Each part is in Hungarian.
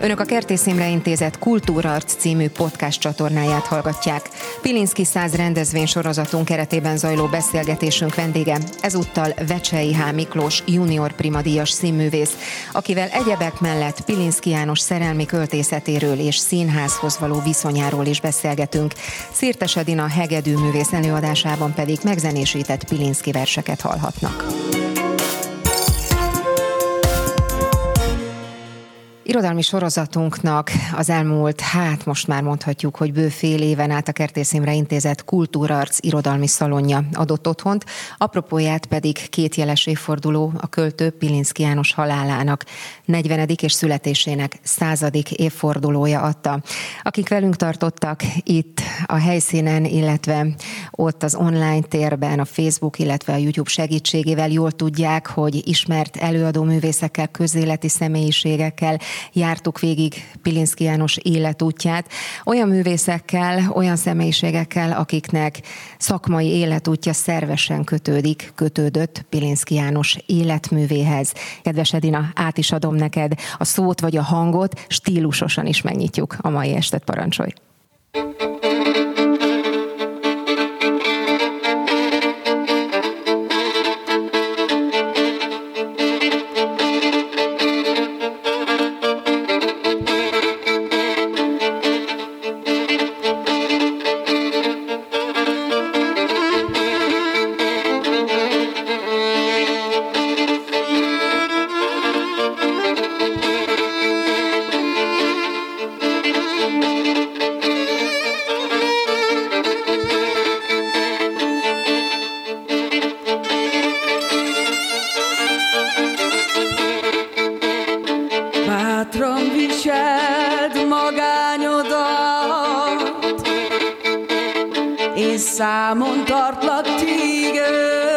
Önök a Kertész Imre Intézet Kultúrarc című podcast csatornáját hallgatják. Pilinszki száz rendezvény sorozatunk keretében zajló beszélgetésünk vendége ezúttal Vecsei H. Miklós junior primadíjas színművész, akivel egyebek mellett Pilinszki János szerelmi költészetéről és színházhoz való viszonyáról is beszélgetünk. Szirtes Edina hegedű művész előadásában pedig megzenésített Pilinszki verseket hallhatnak. Irodalmi sorozatunknak az elmúlt, hát most már mondhatjuk, hogy bő fél éven át a Kertész Imre Intézet Kultúrarc irodalmi szalonja adott otthont, apropóját pedig két jeles évforduló a költő Pilinszki János halálának 40. és születésének századik évfordulója adta. Akik velünk tartottak itt a helyszínen, illetve ott az online térben, a Facebook, illetve a YouTube segítségével jól tudják, hogy ismert előadó művészekkel, közéleti személyiségekkel, jártuk végig Pilinszki János életútját, olyan művészekkel, olyan személyiségekkel, akiknek szakmai életútja szervesen kötődik, kötődött Pilinszki János életművéhez. Kedves Edina, át is adom neked a szót vagy a hangot, stílusosan is megnyitjuk a mai estet, parancsolj! látlak, és számon tartlak téged.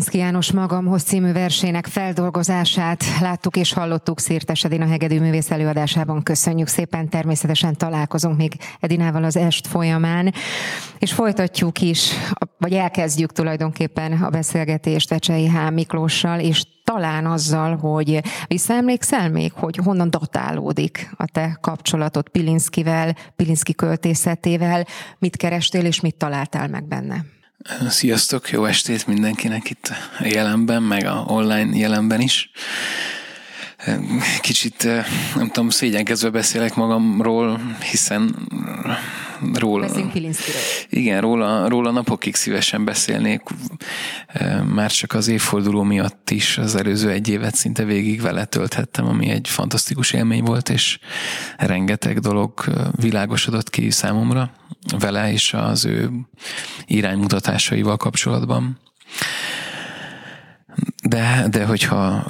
Pilinszki János Magamhoz című versének feldolgozását láttuk és hallottuk Szirtes Edina Hegedű művész előadásában. Köszönjük szépen, természetesen találkozunk még Edinával az est folyamán, és folytatjuk is, vagy elkezdjük tulajdonképpen a beszélgetést Vecsei H. Miklóssal, és talán azzal, hogy visszaemlékszel még, hogy honnan datálódik a te kapcsolatod Pilinszkivel, Pilinszki költészetével, mit kerestél és mit találtál meg benne? Sziasztok, jó estét mindenkinek itt a jelenben, meg a online jelenben is. Kicsit, nem tudom, szégyenkezve beszélek magamról, hiszen róla. Igen, róla, róla napokig szívesen beszélnék, már csak az évforduló miatt is az előző egy évet szinte végig vele tölthettem, ami egy fantasztikus élmény volt, és rengeteg dolog világosodott ki számomra vele és az ő iránymutatásaival kapcsolatban. De, de hogyha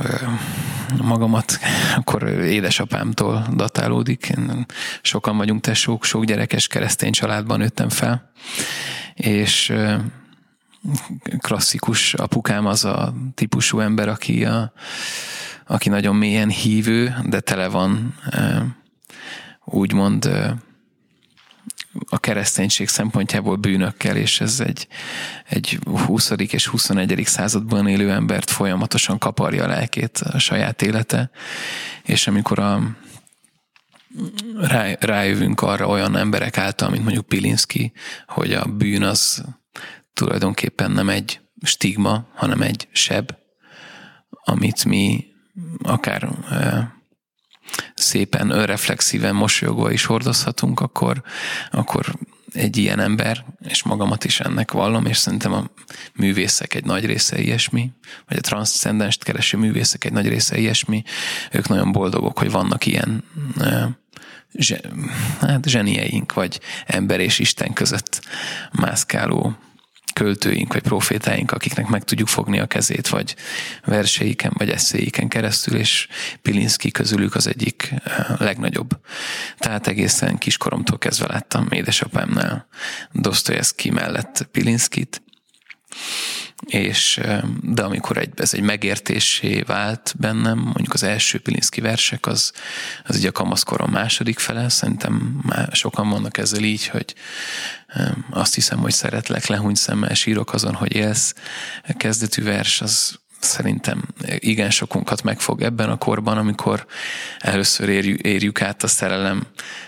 magamat, akkor édesapámtól datálódik. Sokan vagyunk tesók, sok gyerekes keresztény családban nőttem fel, és klasszikus apukám az a típusú ember, aki, a, aki nagyon mélyen hívő, de tele van úgymond a kereszténység szempontjából bűnökkel, és ez egy, egy 20. és 21. században élő embert folyamatosan kaparja a lelkét a saját élete, és amikor a, rá, rájövünk arra olyan emberek által, mint mondjuk Pilinszki, hogy a bűn az tulajdonképpen nem egy stigma, hanem egy seb, amit mi akár szépen önreflexíven mosolyogva is hordozhatunk, akkor, akkor egy ilyen ember, és magamat is ennek vallom, és szerintem a művészek egy nagy része ilyesmi, vagy a transzcendenst kereső művészek egy nagy része ilyesmi, ők nagyon boldogok, hogy vannak ilyen hát zsenieink, vagy ember és Isten között mászkáló költőink, vagy profétáink, akiknek meg tudjuk fogni a kezét, vagy verseiken, vagy eszéiken keresztül, és Pilinszki közülük az egyik eh, legnagyobb. Tehát egészen kiskoromtól kezdve láttam édesapámnál Dostoyevsky mellett Pilinszkit, és de amikor egy, ez egy megértésé vált bennem, mondjuk az első Pilinszki versek, az, az ugye a kamaszkorom második fele, szerintem már sokan vannak ezzel így, hogy azt hiszem, hogy szeretlek, lehúny szemmel sírok azon, hogy élsz. A kezdetű vers az szerintem igen sokunkat megfog ebben a korban, amikor először érjük, érjük át a szerelem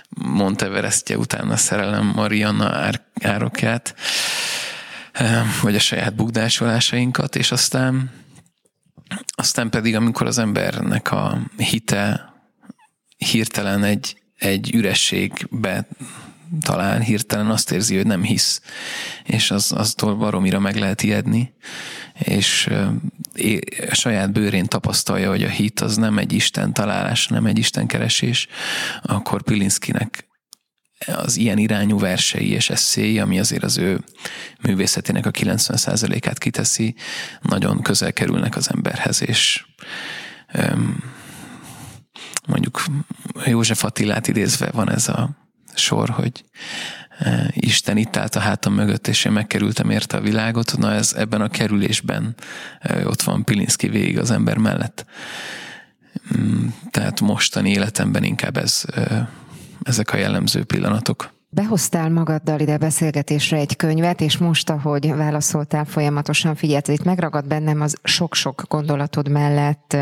Monteverestje után a szerelem Marianna árokját vagy a saját bugdásolásainkat, és aztán, aztán pedig, amikor az embernek a hite hirtelen egy, egy ürességbe talán hirtelen azt érzi, hogy nem hisz, és az, aztól baromira meg lehet ijedni, és a saját bőrén tapasztalja, hogy a hit az nem egy Isten találás, nem egy Isten keresés, akkor Pilinszkinek az ilyen irányú versei és eszéi, ami azért az ő művészetének a 90%-át kiteszi, nagyon közel kerülnek az emberhez, és mondjuk József Attilát idézve van ez a sor, hogy Isten itt állt a hátam mögött, és én megkerültem érte a világot. Na ez ebben a kerülésben ott van Pilinszki végig az ember mellett. Mm, tehát mostani életemben inkább ez ezek a jellemző pillanatok. Behoztál magaddal ide beszélgetésre egy könyvet, és most, ahogy válaszoltál, folyamatosan figyelt, itt megragad bennem az sok-sok gondolatod mellett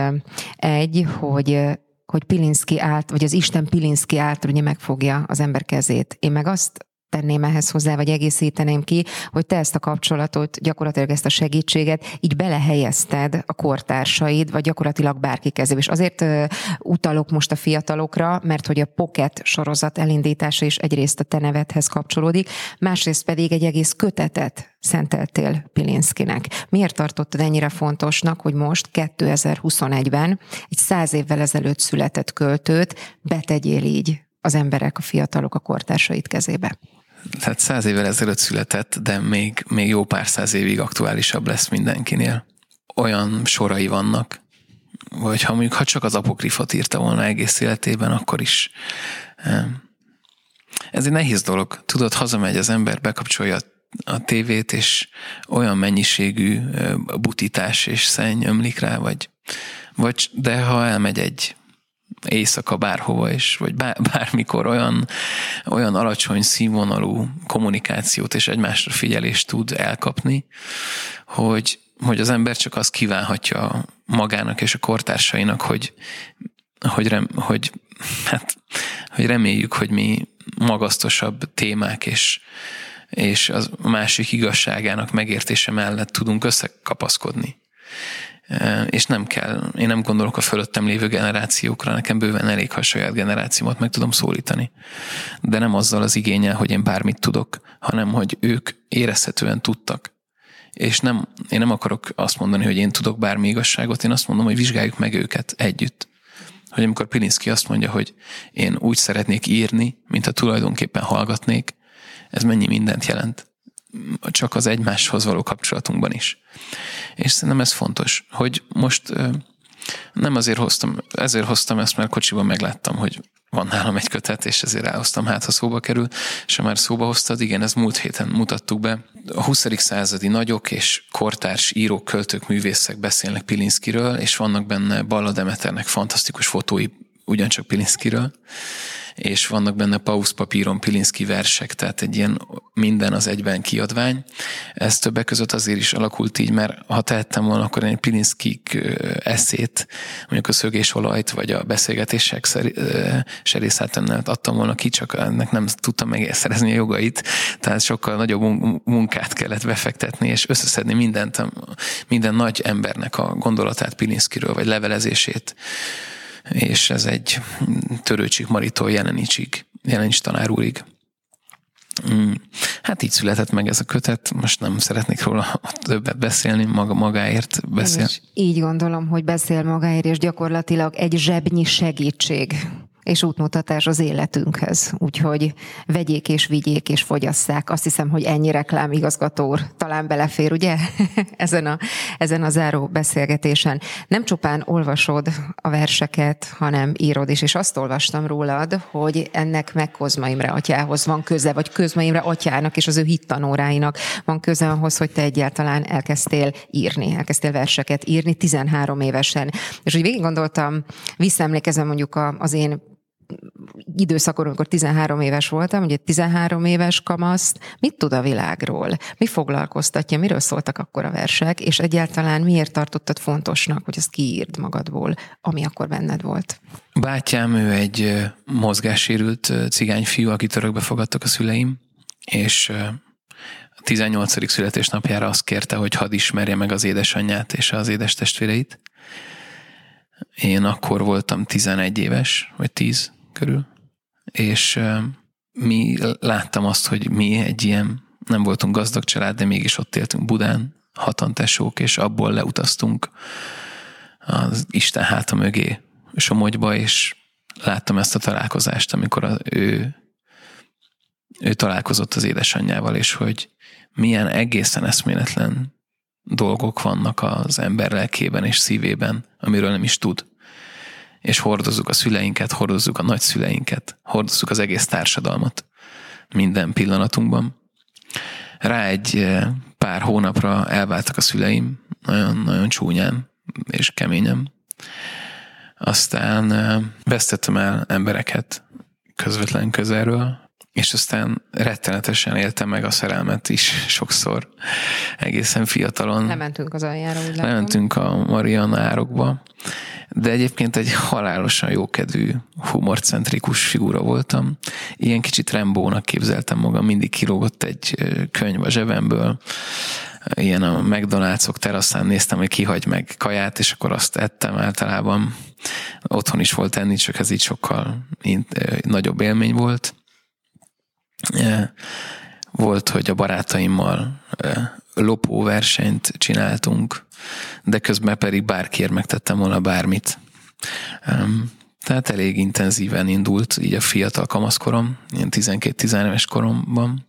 egy, hogy hogy Pilinszki állt, vagy az Isten Pilinszki által ugye megfogja az ember kezét. Én meg azt tenném ehhez hozzá, vagy egészíteném ki, hogy te ezt a kapcsolatot, gyakorlatilag ezt a segítséget így belehelyezted a kortársaid, vagy gyakorlatilag bárki kezébe. És azért utalok most a fiatalokra, mert hogy a Pocket sorozat elindítása is egyrészt a te nevedhez kapcsolódik, másrészt pedig egy egész kötetet szenteltél Pilinszkinek. Miért tartottad ennyire fontosnak, hogy most 2021-ben egy száz évvel ezelőtt született költőt betegyél így az emberek, a fiatalok, a kortársait kezébe? Tehát száz évvel ezelőtt született, de még, még jó pár száz évig aktuálisabb lesz mindenkinél. Olyan sorai vannak, vagy ha mondjuk ha csak az apokrifot írta volna egész életében, akkor is ez egy nehéz dolog. Tudod, hazamegy az ember, bekapcsolja a tévét, és olyan mennyiségű butítás és szenny ömlik rá, vagy, vagy de ha elmegy egy éjszaka bárhova is, vagy bármikor olyan, olyan alacsony színvonalú kommunikációt és egymásra figyelést tud elkapni, hogy, hogy az ember csak azt kívánhatja magának és a kortársainak, hogy, hogy, rem, hogy, hát, hogy reméljük, hogy mi magasztosabb témák és, és az másik igazságának megértése mellett tudunk összekapaszkodni. És nem kell, én nem gondolok a fölöttem lévő generációkra, nekem bőven elég, ha a saját generációmat meg tudom szólítani. De nem azzal az igényel, hogy én bármit tudok, hanem hogy ők érezhetően tudtak. És nem, én nem akarok azt mondani, hogy én tudok bármi igazságot, én azt mondom, hogy vizsgáljuk meg őket együtt. Hogy amikor Pilinszki azt mondja, hogy én úgy szeretnék írni, mint a tulajdonképpen hallgatnék, ez mennyi mindent jelent. Csak az egymáshoz való kapcsolatunkban is. És szerintem ez fontos, hogy most nem azért hoztam, ezért hoztam ezt, mert kocsiban megláttam, hogy van nálam egy kötet, és ezért elhoztam, hát ha szóba kerül, és ha már szóba hoztad, igen, ez múlt héten mutattuk be. A 20. századi nagyok és kortárs írók, költők, művészek beszélnek Pilinszkiről, és vannak benne Balla Demeternek fantasztikus fotói ugyancsak Pilinszkiről, és vannak benne Paus papíron Pilinszki versek, tehát egy ilyen minden az egyben kiadvány. Ez többek között azért is alakult így, mert ha tehettem volna, akkor egy Pilinszki eszét, mondjuk a szögésolajt, vagy a beszélgetések serészátennel adtam volna ki, csak ennek nem tudtam megszerezni a jogait, tehát sokkal nagyobb munkát kellett befektetni, és összeszedni mindent, minden nagy embernek a gondolatát Pilinszkiről, vagy levelezését és ez egy Törőcsik Maritól Jelenicsig, Jelenics tanár úrig. Mm. Hát így született meg ez a kötet, most nem szeretnék róla többet beszélni, maga magáért beszél. Én így gondolom, hogy beszél magáért, és gyakorlatilag egy zsebnyi segítség és útmutatás az életünkhez. Úgyhogy vegyék és vigyék és fogyasszák. Azt hiszem, hogy ennyi reklám igazgató talán belefér, ugye? ezen, a, ezen a záró beszélgetésen. Nem csupán olvasod a verseket, hanem írod is, és azt olvastam rólad, hogy ennek meg Kozma Imre atyához van köze, vagy Közma Imre atyának és az ő hittanóráinak van köze ahhoz, hogy te egyáltalán elkezdtél írni, elkezdtél verseket írni 13 évesen. És úgy végig gondoltam, visszaemlékezem mondjuk az én időszakon, amikor 13 éves voltam, ugye 13 éves kamaszt, mit tud a világról? Mi foglalkoztatja? Miről szóltak akkor a versek? És egyáltalán miért tartottad fontosnak, hogy ezt kiírd magadból, ami akkor benned volt? Bátyám, ő egy mozgássérült cigányfiú, akit örökbe fogadtak a szüleim, és a 18. születésnapjára azt kérte, hogy hadd ismerje meg az édesanyját és az édes testvéreit. Én akkor voltam 11 éves, vagy 10, körül, és mi láttam azt, hogy mi egy ilyen, nem voltunk gazdag család, de mégis ott éltünk Budán, hatan tesók, és abból leutaztunk az Isten háta mögé Somogyba, és láttam ezt a találkozást, amikor a, ő, ő találkozott az édesanyjával, és hogy milyen egészen eszméletlen dolgok vannak az ember lelkében és szívében, amiről nem is tud és hordozzuk a szüleinket, hordozzuk a nagyszüleinket, hordozzuk az egész társadalmat minden pillanatunkban. Rá egy eh, pár hónapra elváltak a szüleim, nagyon-nagyon csúnyán és keményen. Aztán eh, vesztettem el embereket közvetlen közelről, és aztán rettenetesen éltem meg a szerelmet is sokszor, egészen fiatalon. Lementünk az aljára, úgy Lementünk a Mariana árokba, de egyébként egy halálosan jókedvű, humorcentrikus figura voltam. Ilyen kicsit Rembónak képzeltem magam, mindig kilógott egy könyv a zsebemből, ilyen a McDonald'sok teraszán néztem, hogy kihagy meg kaját, és akkor azt ettem általában. Otthon is volt enni, csak ez így sokkal nagyobb élmény volt. Volt, hogy a barátaimmal lopóversenyt csináltunk, de közben pedig bárkiért megtettem volna bármit. Tehát elég intenzíven indult így a fiatal kamaszkorom, ilyen 12-13 éves koromban.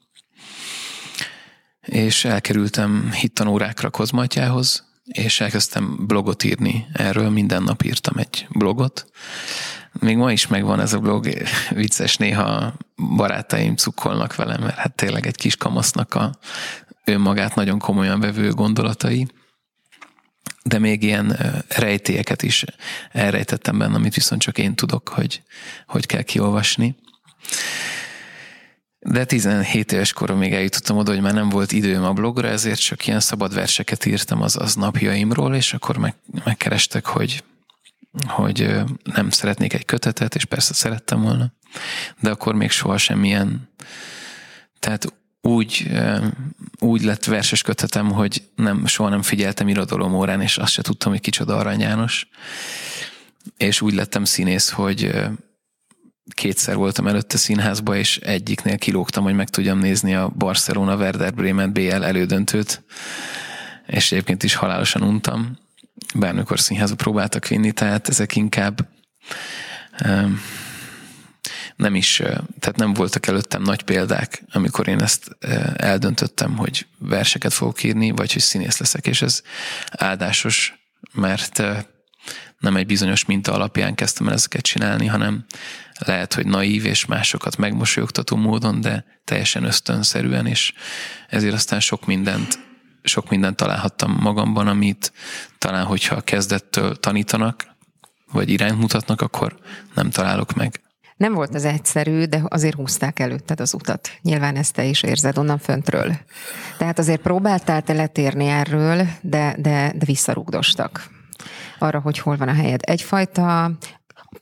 És elkerültem hittanórákra Kozmatyához, és elkezdtem blogot írni erről, minden nap írtam egy blogot. Még ma is megvan ez a blog, vicces néha barátaim cukkolnak velem, mert hát tényleg egy kis kamasznak a önmagát nagyon komolyan vevő gondolatai de még ilyen rejtélyeket is elrejtettem benne, amit viszont csak én tudok, hogy, hogy kell kiolvasni. De 17 éves korom még eljutottam oda, hogy már nem volt időm a blogra, ezért csak ilyen szabad verseket írtam az, az napjaimról, és akkor meg, megkerestek, hogy, hogy nem szeretnék egy kötetet, és persze szerettem volna, de akkor még soha semmilyen, tehát úgy, úgy lett verses kötetem, hogy nem, soha nem figyeltem irodalom órán, és azt se tudtam, hogy kicsoda Arany János. És úgy lettem színész, hogy kétszer voltam előtte színházba, és egyiknél kilógtam, hogy meg tudjam nézni a Barcelona Werder Bremen BL elődöntőt, és egyébként is halálosan untam, bármikor színházba próbáltak vinni, tehát ezek inkább nem is, tehát nem voltak előttem nagy példák, amikor én ezt eldöntöttem, hogy verseket fogok írni, vagy hogy színész leszek, és ez áldásos, mert nem egy bizonyos minta alapján kezdtem el ezeket csinálni, hanem lehet, hogy naív és másokat megmosolyogtató módon, de teljesen ösztönszerűen, és ezért aztán sok mindent, sok mindent találhattam magamban, amit talán, hogyha kezdettől tanítanak, vagy irányt mutatnak, akkor nem találok meg. Nem volt ez egyszerű, de azért húzták előtted az utat. Nyilván ezt te is érzed onnan föntről. Tehát azért próbáltál te letérni erről, de, de, de visszarugdostak arra, hogy hol van a helyed. Egyfajta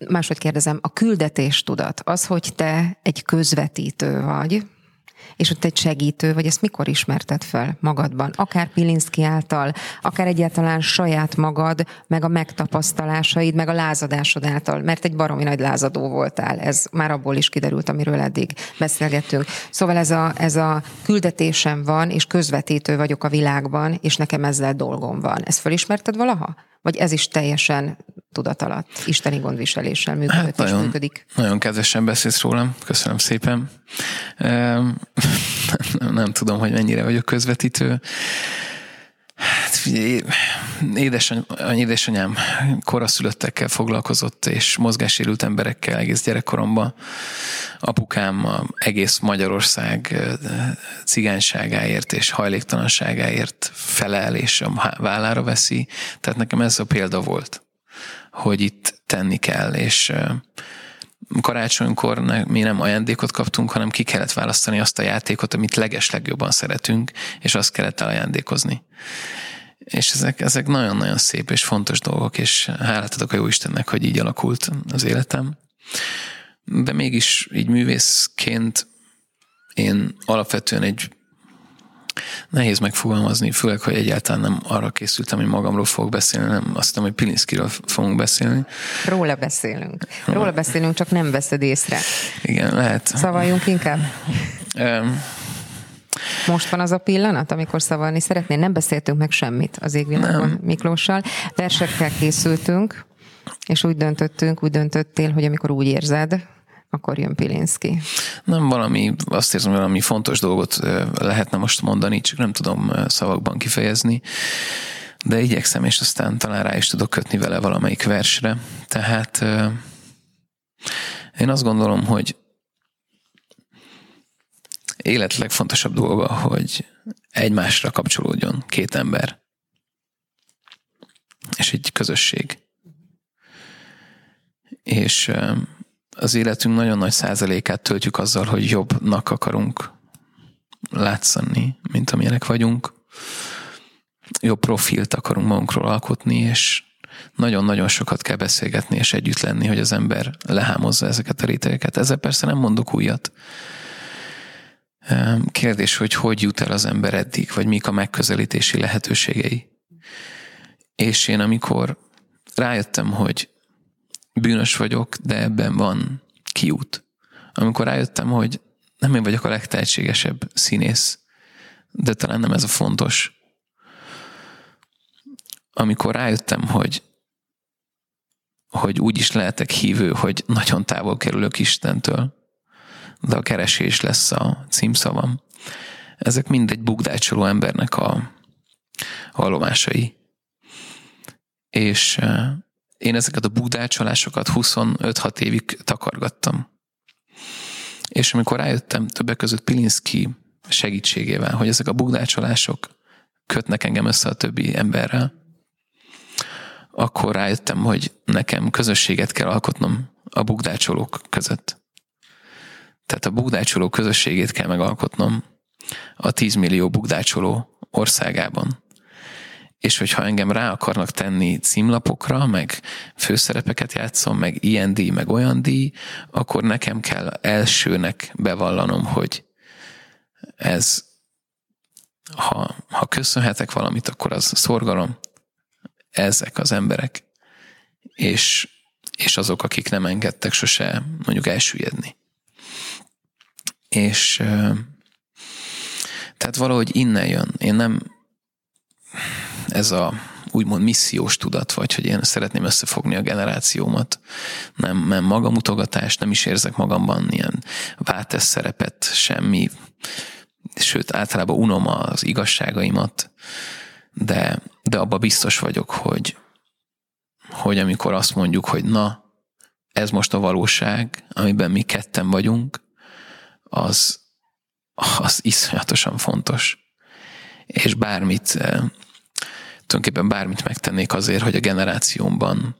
máshogy kérdezem, a küldetés tudat, az, hogy te egy közvetítő vagy, és ott egy segítő, vagy ezt mikor ismerted fel magadban? Akár Pilinszki által, akár egyáltalán saját magad, meg a megtapasztalásaid, meg a lázadásod által, mert egy baromi nagy lázadó voltál. Ez már abból is kiderült, amiről eddig beszélgettünk. Szóval ez a, ez a küldetésem van, és közvetítő vagyok a világban, és nekem ezzel dolgom van. Ezt felismerted valaha? Vagy ez is teljesen tudat alatt, isteni gondviseléssel működött hát nagyon, és működik? Nagyon kedvesen beszélsz rólam, köszönöm szépen. Nem, nem tudom, hogy mennyire vagyok közvetítő. Hát figyelj, édesany, édesanyám koraszülöttekkel foglalkozott, és mozgássérült emberekkel egész gyerekkoromban. Apukám egész Magyarország cigányságáért és hajléktalanságáért felel, és a vállára veszi. Tehát nekem ez a példa volt, hogy itt tenni kell, és karácsonykor mi nem ajándékot kaptunk, hanem ki kellett választani azt a játékot, amit legeslegjobban szeretünk, és azt kellett elajándékozni. És ezek, ezek nagyon-nagyon szép és fontos dolgok, és hálát adok a jó Istennek, hogy így alakult az életem. De mégis így művészként én alapvetően egy nehéz megfogalmazni, főleg, hogy egyáltalán nem arra készültem, hogy magamról fogok beszélni, nem azt hiszem, hogy Pilinszkiről fogunk beszélni. Róla beszélünk. Róla beszélünk, csak nem veszed észre. Igen, lehet. Szavaljunk inkább. Um, most van az a pillanat, amikor szavalni szeretnél? Nem beszéltünk meg semmit az égvilágon Miklóssal. Versekkel készültünk, és úgy döntöttünk, úgy döntöttél, hogy amikor úgy érzed, akkor jön Pilinszki. Nem valami, azt érzem, valami fontos dolgot lehetne most mondani, csak nem tudom szavakban kifejezni, de igyekszem, és aztán talán rá is tudok kötni vele valamelyik versre. Tehát én azt gondolom, hogy élet legfontosabb dolga, hogy egymásra kapcsolódjon két ember. És egy közösség. És az életünk nagyon nagy százalékát töltjük azzal, hogy jobbnak akarunk látszani, mint amilyenek vagyunk. Jobb profilt akarunk magunkról alkotni, és nagyon-nagyon sokat kell beszélgetni és együtt lenni, hogy az ember lehámozza ezeket a rétegeket. Ezzel persze nem mondok újat. Kérdés, hogy hogy jut el az ember eddig, vagy mik a megközelítési lehetőségei. És én amikor rájöttem, hogy bűnös vagyok, de ebben van kiút. Amikor rájöttem, hogy nem én vagyok a legtehetségesebb színész, de talán nem ez a fontos. Amikor rájöttem, hogy hogy úgy is lehetek hívő, hogy nagyon távol kerülök Istentől, de a keresés lesz a címszavam. Ezek mind egy bugdácsoló embernek a hallomásai. És eh, én ezeket a búdácsolásokat 25-6 évig takargattam. És amikor rájöttem többek között Pilinszki segítségével, hogy ezek a bugdácsolások kötnek engem össze a többi emberrel, akkor rájöttem, hogy nekem közösséget kell alkotnom a bugdácsolók között. Tehát a bugdácsoló közösségét kell megalkotnom a 10 millió bugdácsoló országában. És hogyha engem rá akarnak tenni címlapokra, meg főszerepeket játszom, meg ilyen díj, meg olyan díj, akkor nekem kell elsőnek bevallanom, hogy ez, ha, ha köszönhetek valamit, akkor az szorgalom, ezek az emberek, és, és azok, akik nem engedtek sose mondjuk elsüllyedni. És tehát valahogy innen jön. Én nem ez a úgymond missziós tudat, vagy hogy én szeretném összefogni a generációmat. Nem, nem magamutogatás, nem is érzek magamban ilyen váltesz szerepet, semmi, sőt általában unom az igazságaimat, de, de abba biztos vagyok, hogy, hogy amikor azt mondjuk, hogy na, ez most a valóság, amiben mi ketten vagyunk, az, az iszonyatosan fontos. És bármit, eh, tulajdonképpen bármit megtennék azért, hogy a generációmban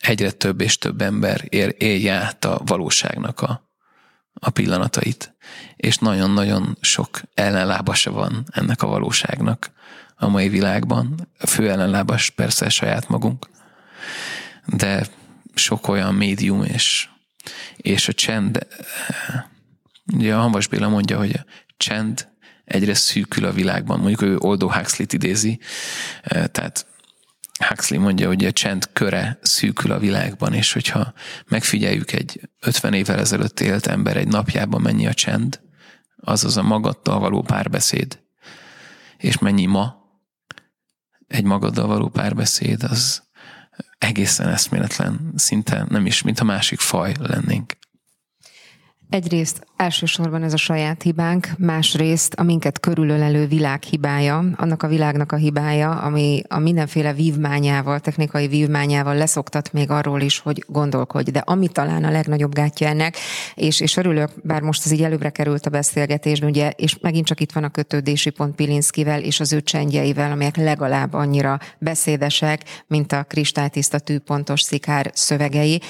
egyre több és több ember él, élje át a valóságnak a, a pillanatait. És nagyon-nagyon sok ellenlábasa van ennek a valóságnak a mai világban. A fő ellenlábas persze saját magunk, de sok olyan médium és, és a csend Ugye a Hanvas Béla mondja, hogy a csend egyre szűkül a világban. Mondjuk ő Oldó Huxley-t idézi, tehát Huxley mondja, hogy a csend köre szűkül a világban, és hogyha megfigyeljük egy 50 évvel ezelőtt élt ember egy napjában mennyi a csend, azaz a magadtal való párbeszéd, és mennyi ma egy magaddal való párbeszéd, az egészen eszméletlen, szinte nem is, mint a másik faj lennénk. Egyrészt elsősorban ez a saját hibánk, másrészt a minket körülölelő világ hibája, annak a világnak a hibája, ami a mindenféle vívmányával, technikai vívmányával leszoktat még arról is, hogy gondolkodj. De ami talán a legnagyobb gátja ennek, és, és örülök, bár most ez így előbbre került a beszélgetésben, ugye, és megint csak itt van a kötődési pont Pilinszkivel és az ő csendjeivel, amelyek legalább annyira beszédesek, mint a kristálytiszta tűpontos szikár szövegei,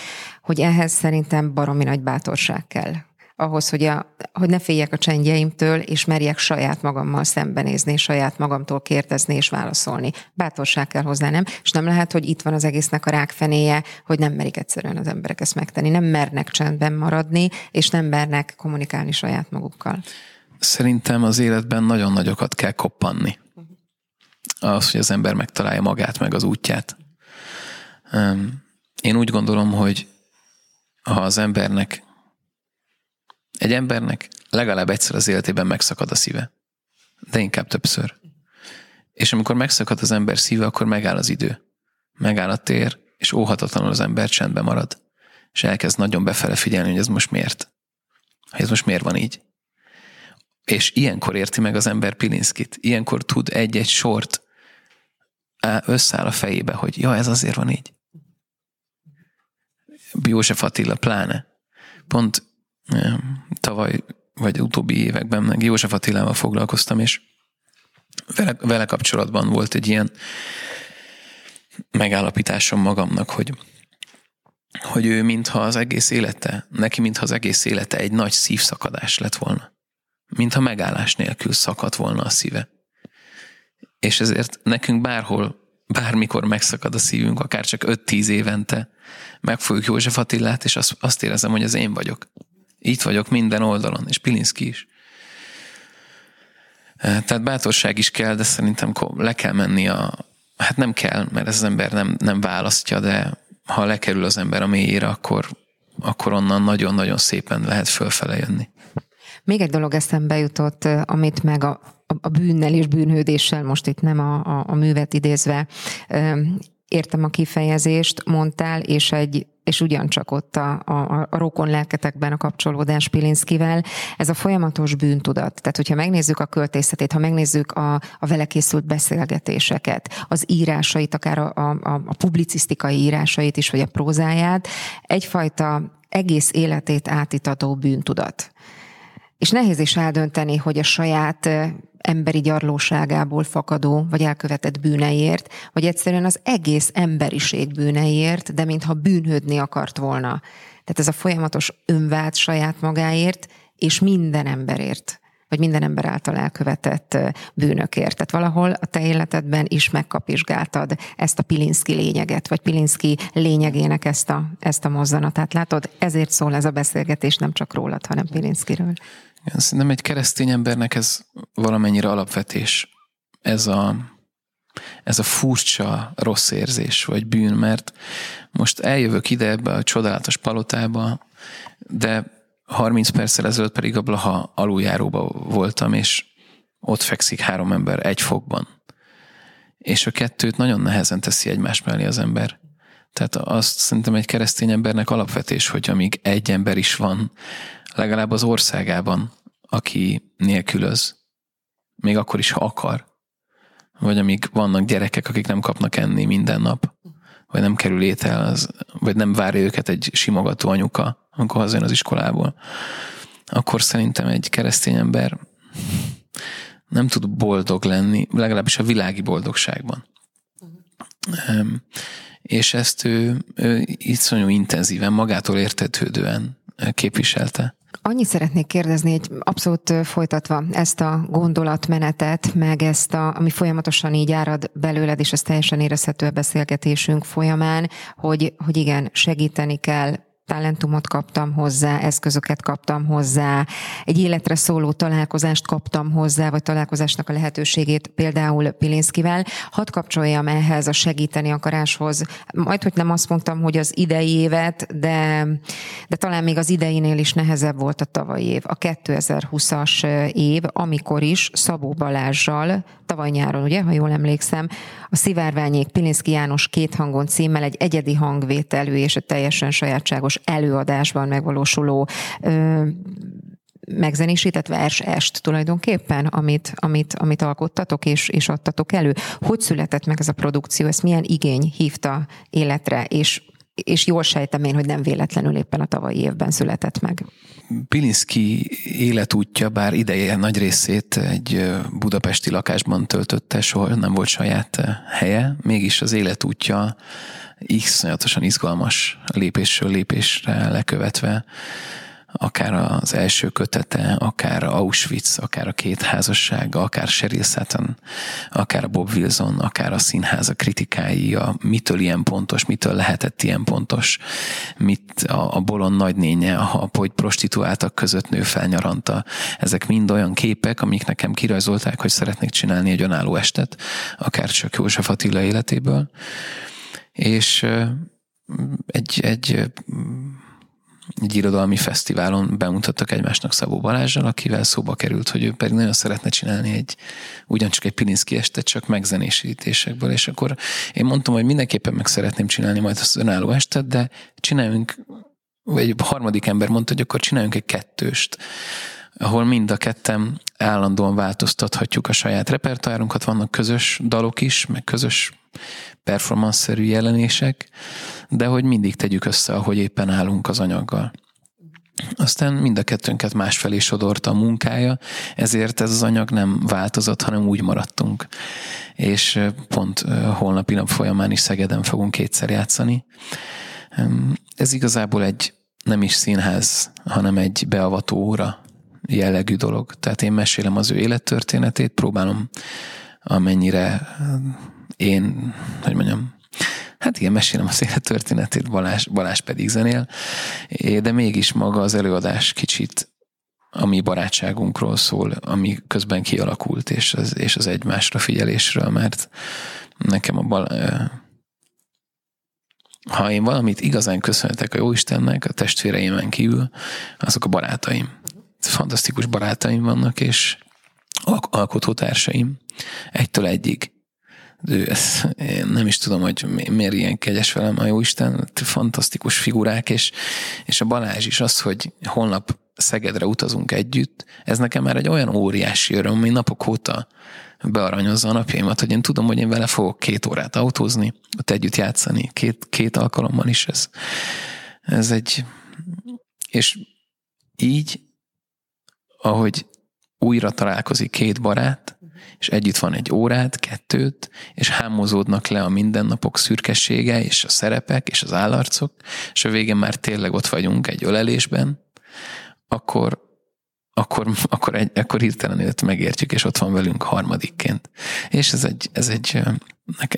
hogy ehhez szerintem baromi nagy bátorság kell ahhoz, hogy, a, hogy ne féljek a csendjeimtől, és merjek saját magammal szembenézni, saját magamtól kérdezni és válaszolni. Bátorság kell hozzá, nem? És nem lehet, hogy itt van az egésznek a rákfenéje, hogy nem merik egyszerűen az emberek ezt megtenni. Nem mernek csendben maradni, és nem mernek kommunikálni saját magukkal. Szerintem az életben nagyon nagyokat kell koppanni. Az, hogy az ember megtalálja magát, meg az útját. Én úgy gondolom, hogy ha az embernek egy embernek legalább egyszer az életében megszakad a szíve. De inkább többször. És amikor megszakad az ember szíve, akkor megáll az idő. Megáll a tér, és óhatatlanul az ember csendben marad. És elkezd nagyon befele figyelni, hogy ez most miért. Hogy ez most miért van így. És ilyenkor érti meg az ember Pilinszkit. Ilyenkor tud egy-egy sort összeáll a fejébe, hogy ja, ez azért van így. József Attila pláne. Pont tavaly vagy utóbbi években meg József Attilával foglalkoztam, és vele, vele kapcsolatban volt egy ilyen megállapításom magamnak, hogy, hogy ő mintha az egész élete, neki mintha az egész élete egy nagy szívszakadás lett volna. Mintha megállás nélkül szakadt volna a szíve. És ezért nekünk bárhol, bármikor megszakad a szívünk, akár csak 5-10 évente, megfogjuk József Attilát, és azt, azt érezem, hogy az én vagyok. Itt vagyok minden oldalon, és Pilinszki is. Tehát bátorság is kell, de szerintem le kell menni a... Hát nem kell, mert ez az ember nem, nem választja, de ha lekerül az ember a mélyére, akkor, akkor onnan nagyon-nagyon szépen lehet fölfele jönni. Még egy dolog eszembe jutott, amit meg a, a bűnnel és bűnhődéssel, most itt nem a, a, a művet idézve, értem a kifejezést, mondtál, és egy és ugyancsak ott a, a, a rokon lelketekben a kapcsolódás Pilinszkivel, ez a folyamatos bűntudat. Tehát, hogyha megnézzük a költészetét, ha megnézzük a, a vele készült beszélgetéseket, az írásait, akár a, a, a publicisztikai írásait is, vagy a prózáját, egyfajta egész életét átitató bűntudat. És nehéz is eldönteni, hogy a saját emberi gyarlóságából fakadó, vagy elkövetett bűneiért, vagy egyszerűen az egész emberiség bűneiért, de mintha bűnhődni akart volna. Tehát ez a folyamatos önvált saját magáért, és minden emberért vagy minden ember által elkövetett bűnökért. Tehát valahol a te életedben is megkapizsgáltad ezt a Pilinszki lényeget, vagy Pilinszki lényegének ezt a, ezt a mozzanatát. Látod, ezért szól ez a beszélgetés nem csak rólad, hanem Pilinszkiről. Szerintem egy keresztény embernek ez valamennyire alapvetés. Ez a, ez a furcsa rossz érzés, vagy bűn, mert most eljövök ide ebbe a csodálatos palotába, de 30 perccel ezelőtt pedig a Blaha aluljáróba voltam, és ott fekszik három ember egy fogban. És a kettőt nagyon nehezen teszi egymás mellé az ember. Tehát azt szerintem egy keresztény embernek alapvetés, hogy amíg egy ember is van, legalább az országában, aki nélkülöz, még akkor is, ha akar, vagy amíg vannak gyerekek, akik nem kapnak enni minden nap, vagy nem kerül étel, az, vagy nem várja őket egy simogató anyuka, amikor hazajön az iskolából, akkor szerintem egy keresztény ember nem tud boldog lenni, legalábbis a világi boldogságban. Uh-huh. És ezt ő, ő iszonyú intenzíven, magától értetődően képviselte. Annyit szeretnék kérdezni, egy abszolút folytatva ezt a gondolatmenetet, meg ezt, a, ami folyamatosan így árad belőled, és ez teljesen érezhető a beszélgetésünk folyamán, hogy, hogy igen, segíteni kell talentumot kaptam hozzá, eszközöket kaptam hozzá, egy életre szóló találkozást kaptam hozzá, vagy találkozásnak a lehetőségét például Pilinszkivel. Hadd kapcsoljam ehhez a segíteni akaráshoz. Majd, hogy nem azt mondtam, hogy az idei évet, de, de talán még az ideinél is nehezebb volt a tavalyi év. A 2020-as év, amikor is Szabó Balázsjal, tavaly nyáron, ugye, ha jól emlékszem, a Szivárványék Pilinszki János két hangon címmel egy egyedi hangvételű és egy teljesen sajátságos előadásban megvalósuló ö, megzenésített vers-est tulajdonképpen, amit, amit, amit alkottatok és, és adtatok elő. Hogy született meg ez a produkció? Ezt milyen igény hívta életre, és és jól sejtem én, hogy nem véletlenül éppen a tavalyi évben született meg. Pilinszki életútja, bár ideje nagy részét egy budapesti lakásban töltötte, soha nem volt saját helye, mégis az életútja iszonyatosan izgalmas lépésről lépésre lekövetve akár az első kötete, akár Auschwitz, akár a két házassága, akár Sheryl Sutton, akár Bob Wilson, akár a színház a kritikái, a mitől ilyen pontos, mitől lehetett ilyen pontos, mit a, a bolond nagynénye, a, hogy prostituáltak között nő felnyaranta. Ezek mind olyan képek, amik nekem kirajzolták, hogy szeretnék csinálni egy önálló estet, akár csak József Attila életéből. És egy, egy egy irodalmi fesztiválon bemutattak egymásnak Szabó Balázsral, akivel szóba került, hogy ő pedig nagyon szeretne csinálni egy ugyancsak egy Pilinszki estet, csak megzenésítésekből, és akkor én mondtam, hogy mindenképpen meg szeretném csinálni majd az önálló estet, de csináljunk, vagy egy harmadik ember mondta, hogy akkor csináljunk egy kettőst, ahol mind a ketten állandóan változtathatjuk a saját repertoárunkat, vannak közös dalok is, meg közös performance-szerű jelenések, de hogy mindig tegyük össze, ahogy éppen állunk az anyaggal. Aztán mind a kettőnket másfelé sodorta a munkája, ezért ez az anyag nem változott, hanem úgy maradtunk. És pont holnapi nap folyamán is Szegeden fogunk kétszer játszani. Ez igazából egy nem is színház, hanem egy beavató óra jellegű dolog. Tehát én mesélem az ő élettörténetét, próbálom amennyire én, hogy mondjam, hát igen, mesélem az élettörténetét, Balázs, Balázs pedig zenél, de mégis maga az előadás kicsit a mi barátságunkról szól, ami közben kialakult, és az, és az egymásra figyelésről, mert nekem a bal, ha én valamit igazán köszönhetek a Jóistennek, a testvéreimen kívül, azok a barátaim. Fantasztikus barátaim vannak, és alkotótársaim. Egytől egyig. Ő ezt, én nem is tudom, hogy miért ilyen kegyes velem a Jóisten, fantasztikus figurák, és, és a Balázs is az, hogy holnap Szegedre utazunk együtt, ez nekem már egy olyan óriási öröm, ami napok óta bearanyozza a napjaimat, hogy én tudom, hogy én vele fogok két órát autózni, ott együtt játszani, két, két alkalommal is ez. Ez egy, és így ahogy újra találkozik két barát, és együtt van egy órát, kettőt, és hámozódnak le a mindennapok szürkessége, és a szerepek, és az állarcok, és a végén már tényleg ott vagyunk egy ölelésben, akkor, akkor, akkor, egy, akkor hirtelen őt megértjük, és ott van velünk harmadikként. És ez egy, ez egy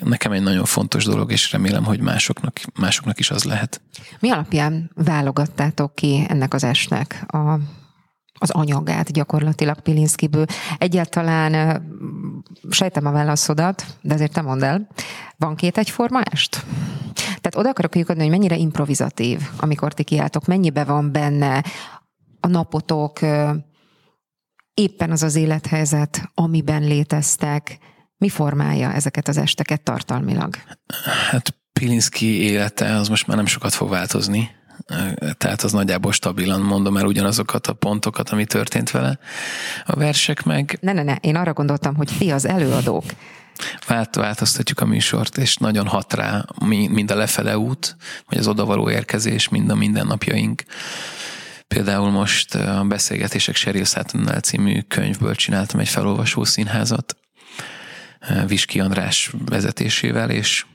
nekem, egy nagyon fontos dolog, és remélem, hogy másoknak, másoknak is az lehet. Mi alapján válogattátok ki ennek az esnek a az anyagát gyakorlatilag Pilinszkiből. Egyáltalán sejtem a válaszodat, de azért te mondd el, van két egyforma est? Tehát oda akarok kiukadni, hogy mennyire improvizatív, amikor ti kiálltok, mennyibe van benne a napotok, éppen az az élethelyzet, amiben léteztek, mi formálja ezeket az esteket tartalmilag? Hát Pilinszki élete az most már nem sokat fog változni tehát az nagyjából stabilan mondom el ugyanazokat a pontokat, ami történt vele. A versek meg... Ne, ne, ne, én arra gondoltam, hogy ti az előadók. Vált, változtatjuk a műsort, és nagyon hat rá mind a lefele út, vagy az odavaló érkezés, mind a mindennapjaink. Például most a Beszélgetések Sheryl Sattonnál című könyvből csináltam egy felolvasó színházat, Viski András vezetésével, és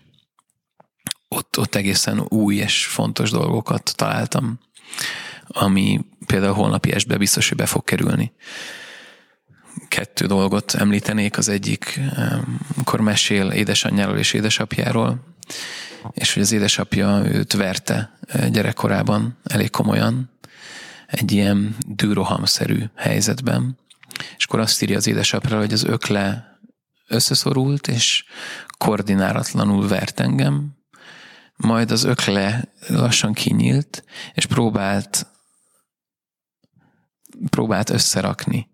ott, ott egészen új és fontos dolgokat találtam, ami például holnapi estbe biztos, hogy be fog kerülni. Kettő dolgot említenék, az egyik, amikor mesél édesanyjáról és édesapjáról, és hogy az édesapja őt verte eh, gyerekkorában elég komolyan, egy ilyen dűrohamszerű helyzetben, és akkor azt írja az édesapra, hogy az ökle összeszorult, és koordinálatlanul vert engem, majd az ökle lassan kinyílt, és próbált próbált összerakni.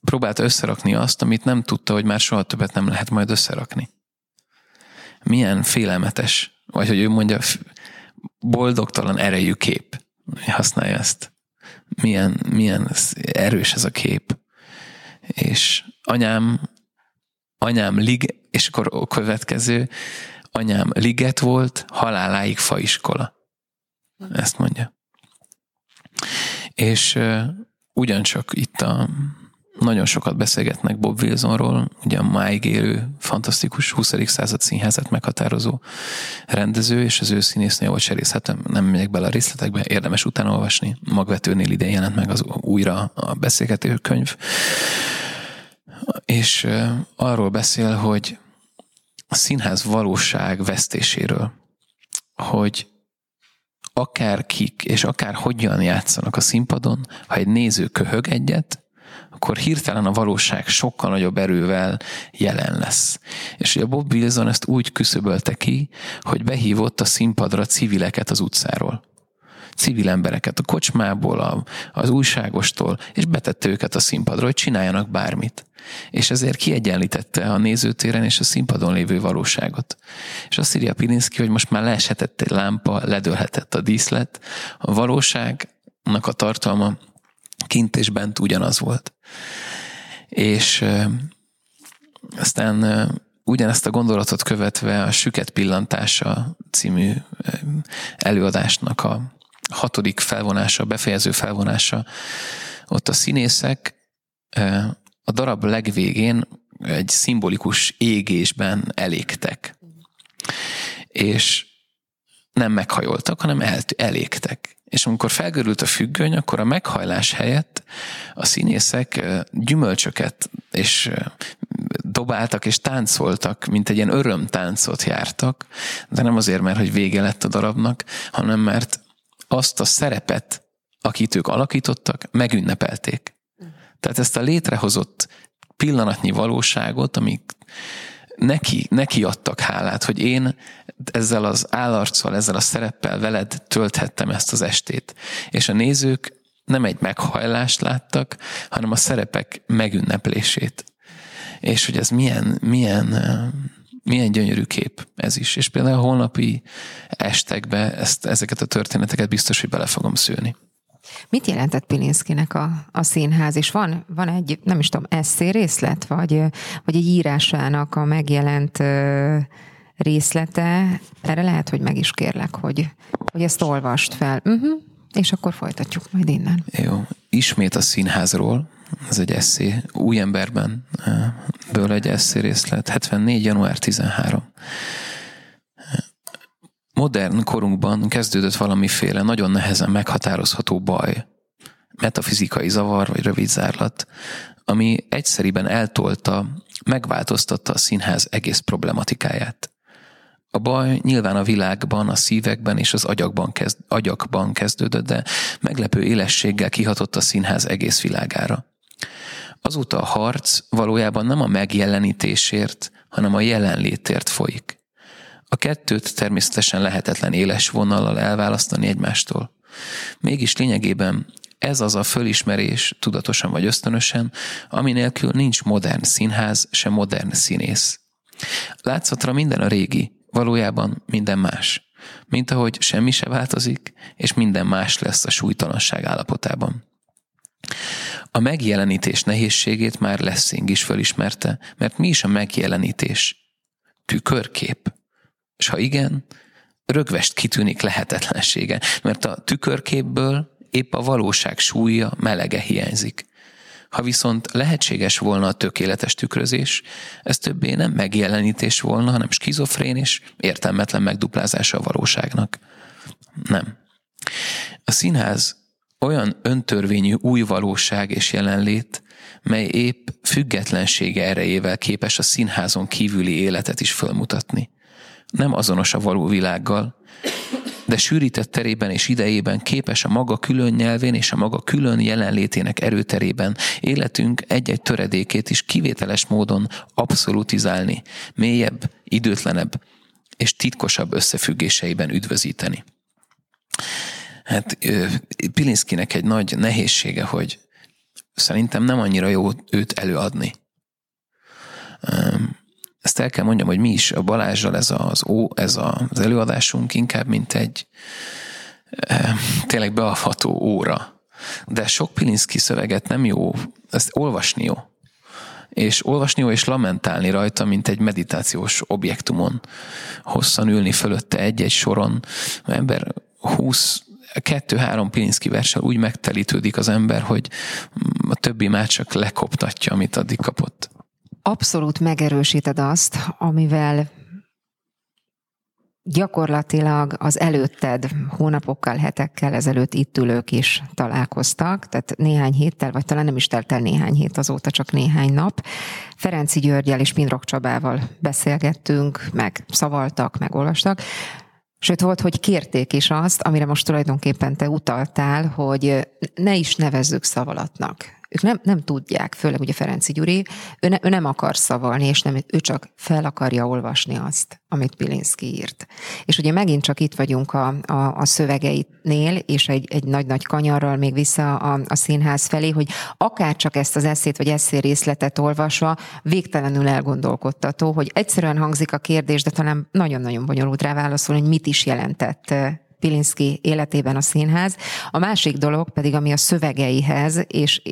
Próbált összerakni azt, amit nem tudta, hogy már soha többet nem lehet majd összerakni. Milyen félelmetes, vagy hogy ő mondja, boldogtalan erejű kép. Használja ezt. Milyen, milyen erős ez a kép. És anyám, anyám lig, és akkor a következő, anyám liget volt, haláláig faiskola. Ezt mondja. És ugyancsak itt a nagyon sokat beszélgetnek Bob Wilsonról, ugye a máig élő, fantasztikus 20. század színházat meghatározó rendező, és az ő színésznő volt serészhetem, nem megyek bele a részletekbe, érdemes utána olvasni. Magvetőnél idén jelent meg az újra a beszélgető könyv. És arról beszél, hogy a színház valóság vesztéséről, hogy akár kik és akár hogyan játszanak a színpadon, ha egy néző köhög egyet, akkor hirtelen a valóság sokkal nagyobb erővel jelen lesz. És ugye Bob Wilson ezt úgy küszöbölte ki, hogy behívott a színpadra civileket az utcáról civil embereket a kocsmából, a, az újságostól, és betette őket a színpadra, hogy csináljanak bármit. És ezért kiegyenlítette a nézőtéren és a színpadon lévő valóságot. És azt írja Pilinszki, hogy most már leeshetett egy lámpa, ledőlhetett a díszlet, a valóságnak a tartalma kint és bent ugyanaz volt. És aztán ugyanezt a gondolatot követve a Süket pillantása című előadásnak a hatodik felvonása, befejező felvonása, ott a színészek a darab legvégén egy szimbolikus égésben elégtek. És nem meghajoltak, hanem el, elégtek. És amikor felgörült a függöny, akkor a meghajlás helyett a színészek gyümölcsöket és dobáltak és táncoltak, mint egy ilyen örömtáncot jártak, de nem azért, mert hogy vége lett a darabnak, hanem mert azt a szerepet, akit ők alakítottak, megünnepelték. Tehát ezt a létrehozott pillanatnyi valóságot, amik neki, neki adtak hálát, hogy én ezzel az állarccal, ezzel a szereppel veled tölthettem ezt az estét. És a nézők nem egy meghajlást láttak, hanem a szerepek megünneplését. És hogy ez milyen, milyen milyen gyönyörű kép ez is. És például a holnapi estekbe ezt, ezeket a történeteket biztos, hogy bele fogom szülni. Mit jelentett Pilinszkinek a, a színház? És van, van egy, nem is tudom, eszé részlet, vagy, vagy egy írásának a megjelent részlete? Erre lehet, hogy meg is kérlek, hogy, hogy ezt olvast fel. Uh-huh. És akkor folytatjuk majd innen. Jó. Ismét a színházról, ez egy eszé, új emberben ből egy eszé részlet, 74. január 13. Modern korunkban kezdődött valamiféle nagyon nehezen meghatározható baj, metafizikai zavar vagy rövid zárlat, ami egyszeriben eltolta, megváltoztatta a színház egész problematikáját. A baj nyilván a világban, a szívekben és az agyakban, kezd, agyakban kezdődött, de meglepő élességgel kihatott a színház egész világára. Azóta a harc valójában nem a megjelenítésért, hanem a jelenlétért folyik. A kettőt természetesen lehetetlen éles vonallal elválasztani egymástól. Mégis lényegében ez az a fölismerés, tudatosan vagy ösztönösen, ami nélkül nincs modern színház, se modern színész. Látszatra minden a régi, valójában minden más. Mint ahogy semmi se változik, és minden más lesz a súlytalanság állapotában. A megjelenítés nehézségét már Lessing is fölismerte, mert mi is a megjelenítés? Tükörkép? És ha igen, rögvest kitűnik lehetetlensége, mert a tükörképből épp a valóság súlya, melege hiányzik. Ha viszont lehetséges volna a tökéletes tükrözés, ez többé nem megjelenítés volna, hanem skizofrén és értelmetlen megduplázása a valóságnak. Nem. A színház olyan öntörvényű új valóság és jelenlét, mely épp függetlensége erejével képes a színházon kívüli életet is fölmutatni. Nem azonos a való világgal, de sűrített terében és idejében képes a maga külön nyelvén és a maga külön jelenlétének erőterében életünk egy-egy töredékét is kivételes módon abszolutizálni, mélyebb, időtlenebb és titkosabb összefüggéseiben üdvözíteni. Hát Pilinszkinek egy nagy nehézsége, hogy szerintem nem annyira jó őt előadni ezt el kell mondjam, hogy mi is a Balázsral ez az, ó, ez az előadásunk inkább, mint egy e, tényleg beavható óra. De sok Pilinszki szöveget nem jó, ezt olvasni jó. És olvasni jó és lamentálni rajta, mint egy meditációs objektumon. Hosszan ülni fölötte egy-egy soron. Ember 20 kettő-három Pilinszki verssel úgy megtelítődik az ember, hogy a többi már csak lekoptatja, amit addig kapott abszolút megerősíted azt, amivel gyakorlatilag az előtted hónapokkal, hetekkel ezelőtt itt ülők is találkoztak, tehát néhány héttel, vagy talán nem is telt el néhány hét, azóta csak néhány nap. Ferenci Györgyel és Pindrok Csabával beszélgettünk, meg szavaltak, meg olvastak. Sőt, volt, hogy kérték is azt, amire most tulajdonképpen te utaltál, hogy ne is nevezzük szavalatnak ők nem, nem tudják, főleg ugye Ferenci Gyuri, ő, ne, ő nem akar szavalni, és nem, ő csak fel akarja olvasni azt, amit Pilinszki írt. És ugye megint csak itt vagyunk a, a, a szövegeitnél, és egy, egy nagy-nagy kanyarral még vissza a, a színház felé, hogy akár csak ezt az eszét vagy eszé részletet olvasva végtelenül elgondolkodtató, hogy egyszerűen hangzik a kérdés, de talán nagyon-nagyon bonyolult rá válaszolni, hogy mit is jelentett Pilinszki életében a színház. A másik dolog pedig, ami a szövegeihez, és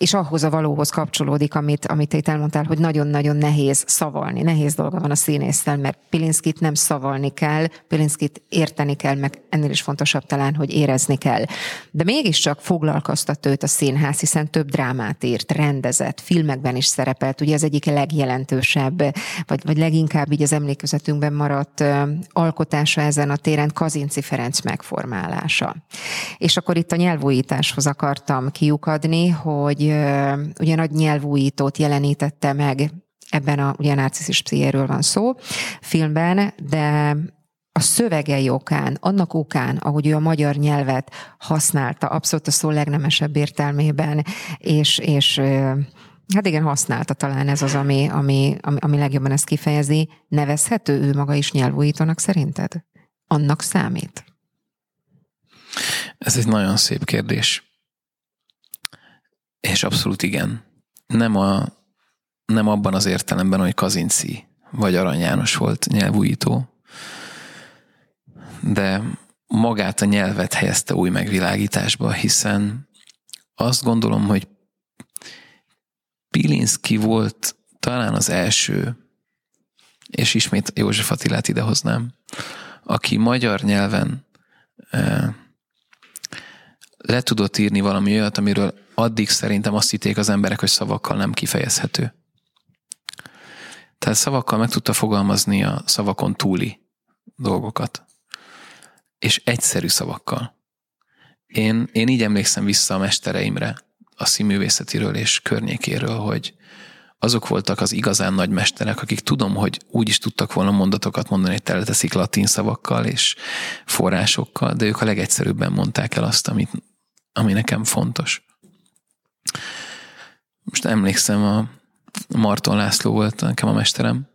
és ahhoz a valóhoz kapcsolódik, amit, amit itt elmondtál, hogy nagyon-nagyon nehéz szavalni. Nehéz dolga van a színésztel, mert Pilinszkit nem szavalni kell, Pilinszkit érteni kell, meg ennél is fontosabb talán, hogy érezni kell. De mégiscsak foglalkoztat őt a színház, hiszen több drámát írt, rendezett, filmekben is szerepelt. Ugye az egyik legjelentősebb, vagy, vagy leginkább így az emlékezetünkben maradt alkotása ezen a téren Kazinci Ferenc megformálása. És akkor itt a nyelvújításhoz akartam kiukadni, hogy ugye nagy nyelvújítót jelenítette meg ebben a, ugye narciszis pszichéről van szó filmben, de a szövegei okán, annak okán, ahogy ő a magyar nyelvet használta, abszolút a szó legnemesebb értelmében, és, és hát igen, használta talán ez az, ami, ami, ami legjobban ezt kifejezi. Nevezhető ő maga is nyelvújítónak szerinted? Annak számít? Ez egy nagyon szép kérdés. És abszolút igen. Nem, a, nem abban az értelemben, hogy Kazinci vagy Arany János volt nyelvújító, de magát a nyelvet helyezte új megvilágításba, hiszen azt gondolom, hogy Pilinszki volt talán az első, és ismét József Attilát idehoznám, aki magyar nyelven le tudott írni valami olyat, amiről addig szerintem azt hitték az emberek, hogy szavakkal nem kifejezhető. Tehát szavakkal meg tudta fogalmazni a szavakon túli dolgokat. És egyszerű szavakkal. Én, én így emlékszem vissza a mestereimre, a színművészetiről és környékéről, hogy azok voltak az igazán nagy mesterek, akik tudom, hogy úgy is tudtak volna mondatokat mondani, hogy teleteszik latin szavakkal és forrásokkal, de ők a legegyszerűbben mondták el azt, amit, ami nekem fontos. Most emlékszem, a Marton László volt nekem a mesterem,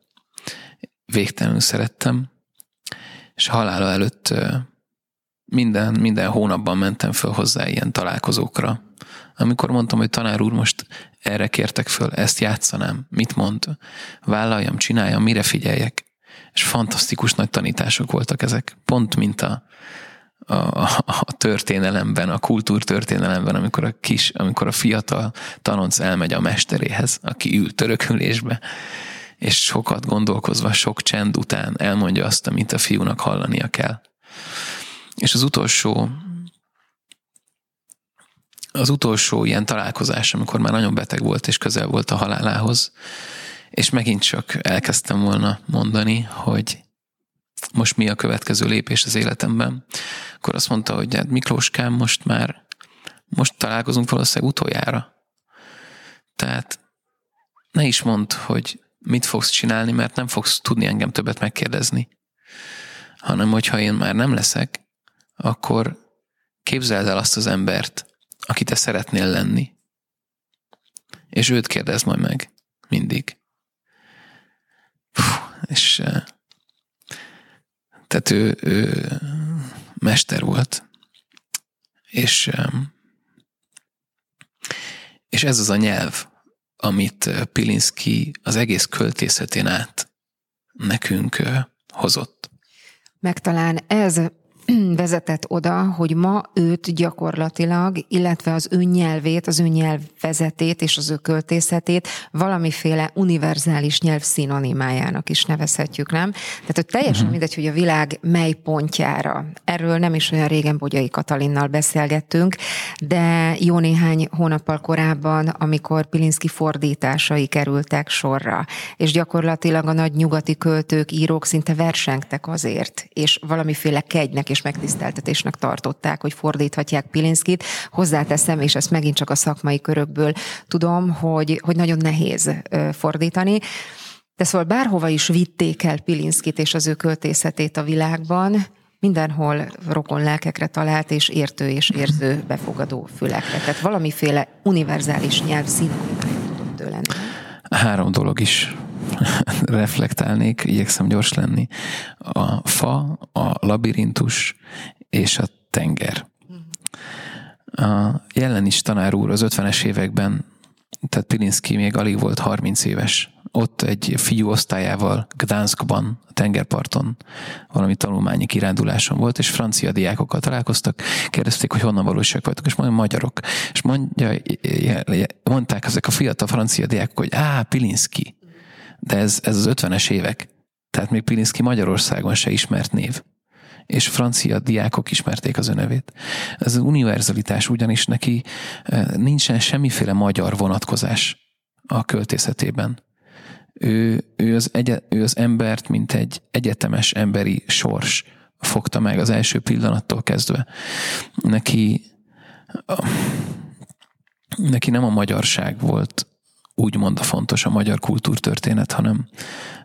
végtelenül szerettem, és halála előtt minden, minden hónapban mentem föl hozzá ilyen találkozókra. Amikor mondtam, hogy tanár úr, most erre kértek föl, ezt játszanám, mit mond? Vállaljam, csináljam, mire figyeljek? És fantasztikus nagy tanítások voltak ezek. Pont mint a, a, a történelemben, a kultúrtörténelemben, amikor a kis, amikor a fiatal tanonc elmegy a mesteréhez, aki ül törökülésbe, és sokat gondolkozva, sok csend után elmondja azt, amit a fiúnak hallania kell. És az utolsó az utolsó ilyen találkozás, amikor már nagyon beteg volt és közel volt a halálához, és megint csak elkezdtem volna mondani, hogy most mi a következő lépés az életemben, akkor azt mondta, hogy hát Miklóskám, most már most találkozunk valószínűleg utoljára. Tehát ne is mondd, hogy mit fogsz csinálni, mert nem fogsz tudni engem többet megkérdezni. Hanem, hogyha én már nem leszek, akkor képzeld el azt az embert, aki te szeretnél lenni. És őt kérdez majd meg. Mindig. Puh, és tehát ő, ő mester volt. És, és ez az a nyelv, amit Pilinszki az egész költészetén át nekünk hozott. Meg talán ez vezetett oda, hogy ma őt gyakorlatilag, illetve az ő nyelvét, az ő nyelvvezetét és az ő költészetét valamiféle univerzális nyelv szinonimájának is nevezhetjük, nem? Tehát, hogy teljesen uh-huh. mindegy, hogy a világ mely pontjára. Erről nem is olyan régen Bogyai Katalinnal beszélgettünk, de jó néhány hónappal korábban, amikor Pilinszki fordításai kerültek sorra, és gyakorlatilag a nagy nyugati költők, írók szinte versengtek azért, és valamiféle kegynek és megtiszteltetésnek tartották, hogy fordíthatják Pilinszkit. Hozzáteszem, és ezt megint csak a szakmai körökből tudom, hogy, hogy nagyon nehéz fordítani. De szóval bárhova is vitték el Pilinszkit és az ő költészetét a világban, mindenhol rokon lelkekre talált, és értő és érző befogadó fülekre. Tehát valamiféle univerzális nyelv ő lenni. Három dolog is reflektálnék, igyekszem gyors lenni. A fa, a labirintus és a tenger. A jelen is tanár úr az 50-es években, tehát Pilinszki még alig volt 30 éves. Ott egy fiú osztályával Gdanskban, a tengerparton valami tanulmányi kiránduláson volt, és francia diákokkal találkoztak, kérdezték, hogy honnan valóság vagytok, és mondja, magyarok. És mondja, mondták ezek a fiatal francia diákok, hogy á, Pilinszki de ez, ez az 50-es évek. Tehát még Pilinszki Magyarországon se ismert név. És francia diákok ismerték az önevét. Ez az univerzalitás ugyanis neki eh, nincsen semmiféle magyar vonatkozás a költészetében. Ő, ő, az, egy, ő az embert, mint egy egyetemes emberi sors fogta meg az első pillanattól kezdve. Neki, neki nem a magyarság volt úgymond a fontos a magyar kultúrtörténet, hanem,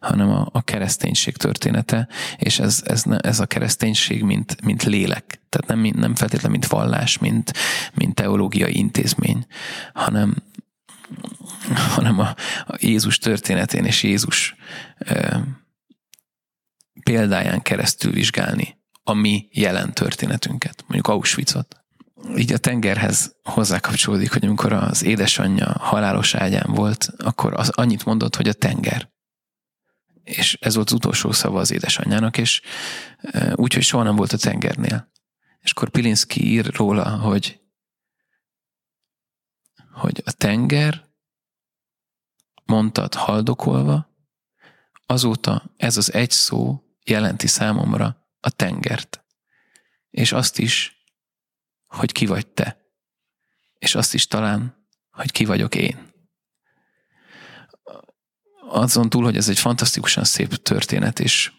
hanem a, a kereszténység története, és ez, ez, ez a kereszténység, mint, mint lélek, tehát nem, nem feltétlenül mint vallás, mint, mint teológiai intézmény, hanem, hanem a, a Jézus történetén és Jézus e, példáján keresztül vizsgálni a mi jelen történetünket, mondjuk Auschwitzot így a tengerhez hozzákapcsolódik, hogy amikor az édesanyja halálos ágyán volt, akkor az annyit mondott, hogy a tenger. És ez volt az utolsó szava az édesanyjának, és úgy, hogy soha nem volt a tengernél. És akkor Pilinszki ír róla, hogy, hogy a tenger mondtad haldokolva, azóta ez az egy szó jelenti számomra a tengert. És azt is, hogy ki vagy te. És azt is talán, hogy ki vagyok én. Azon túl, hogy ez egy fantasztikusan szép történet, és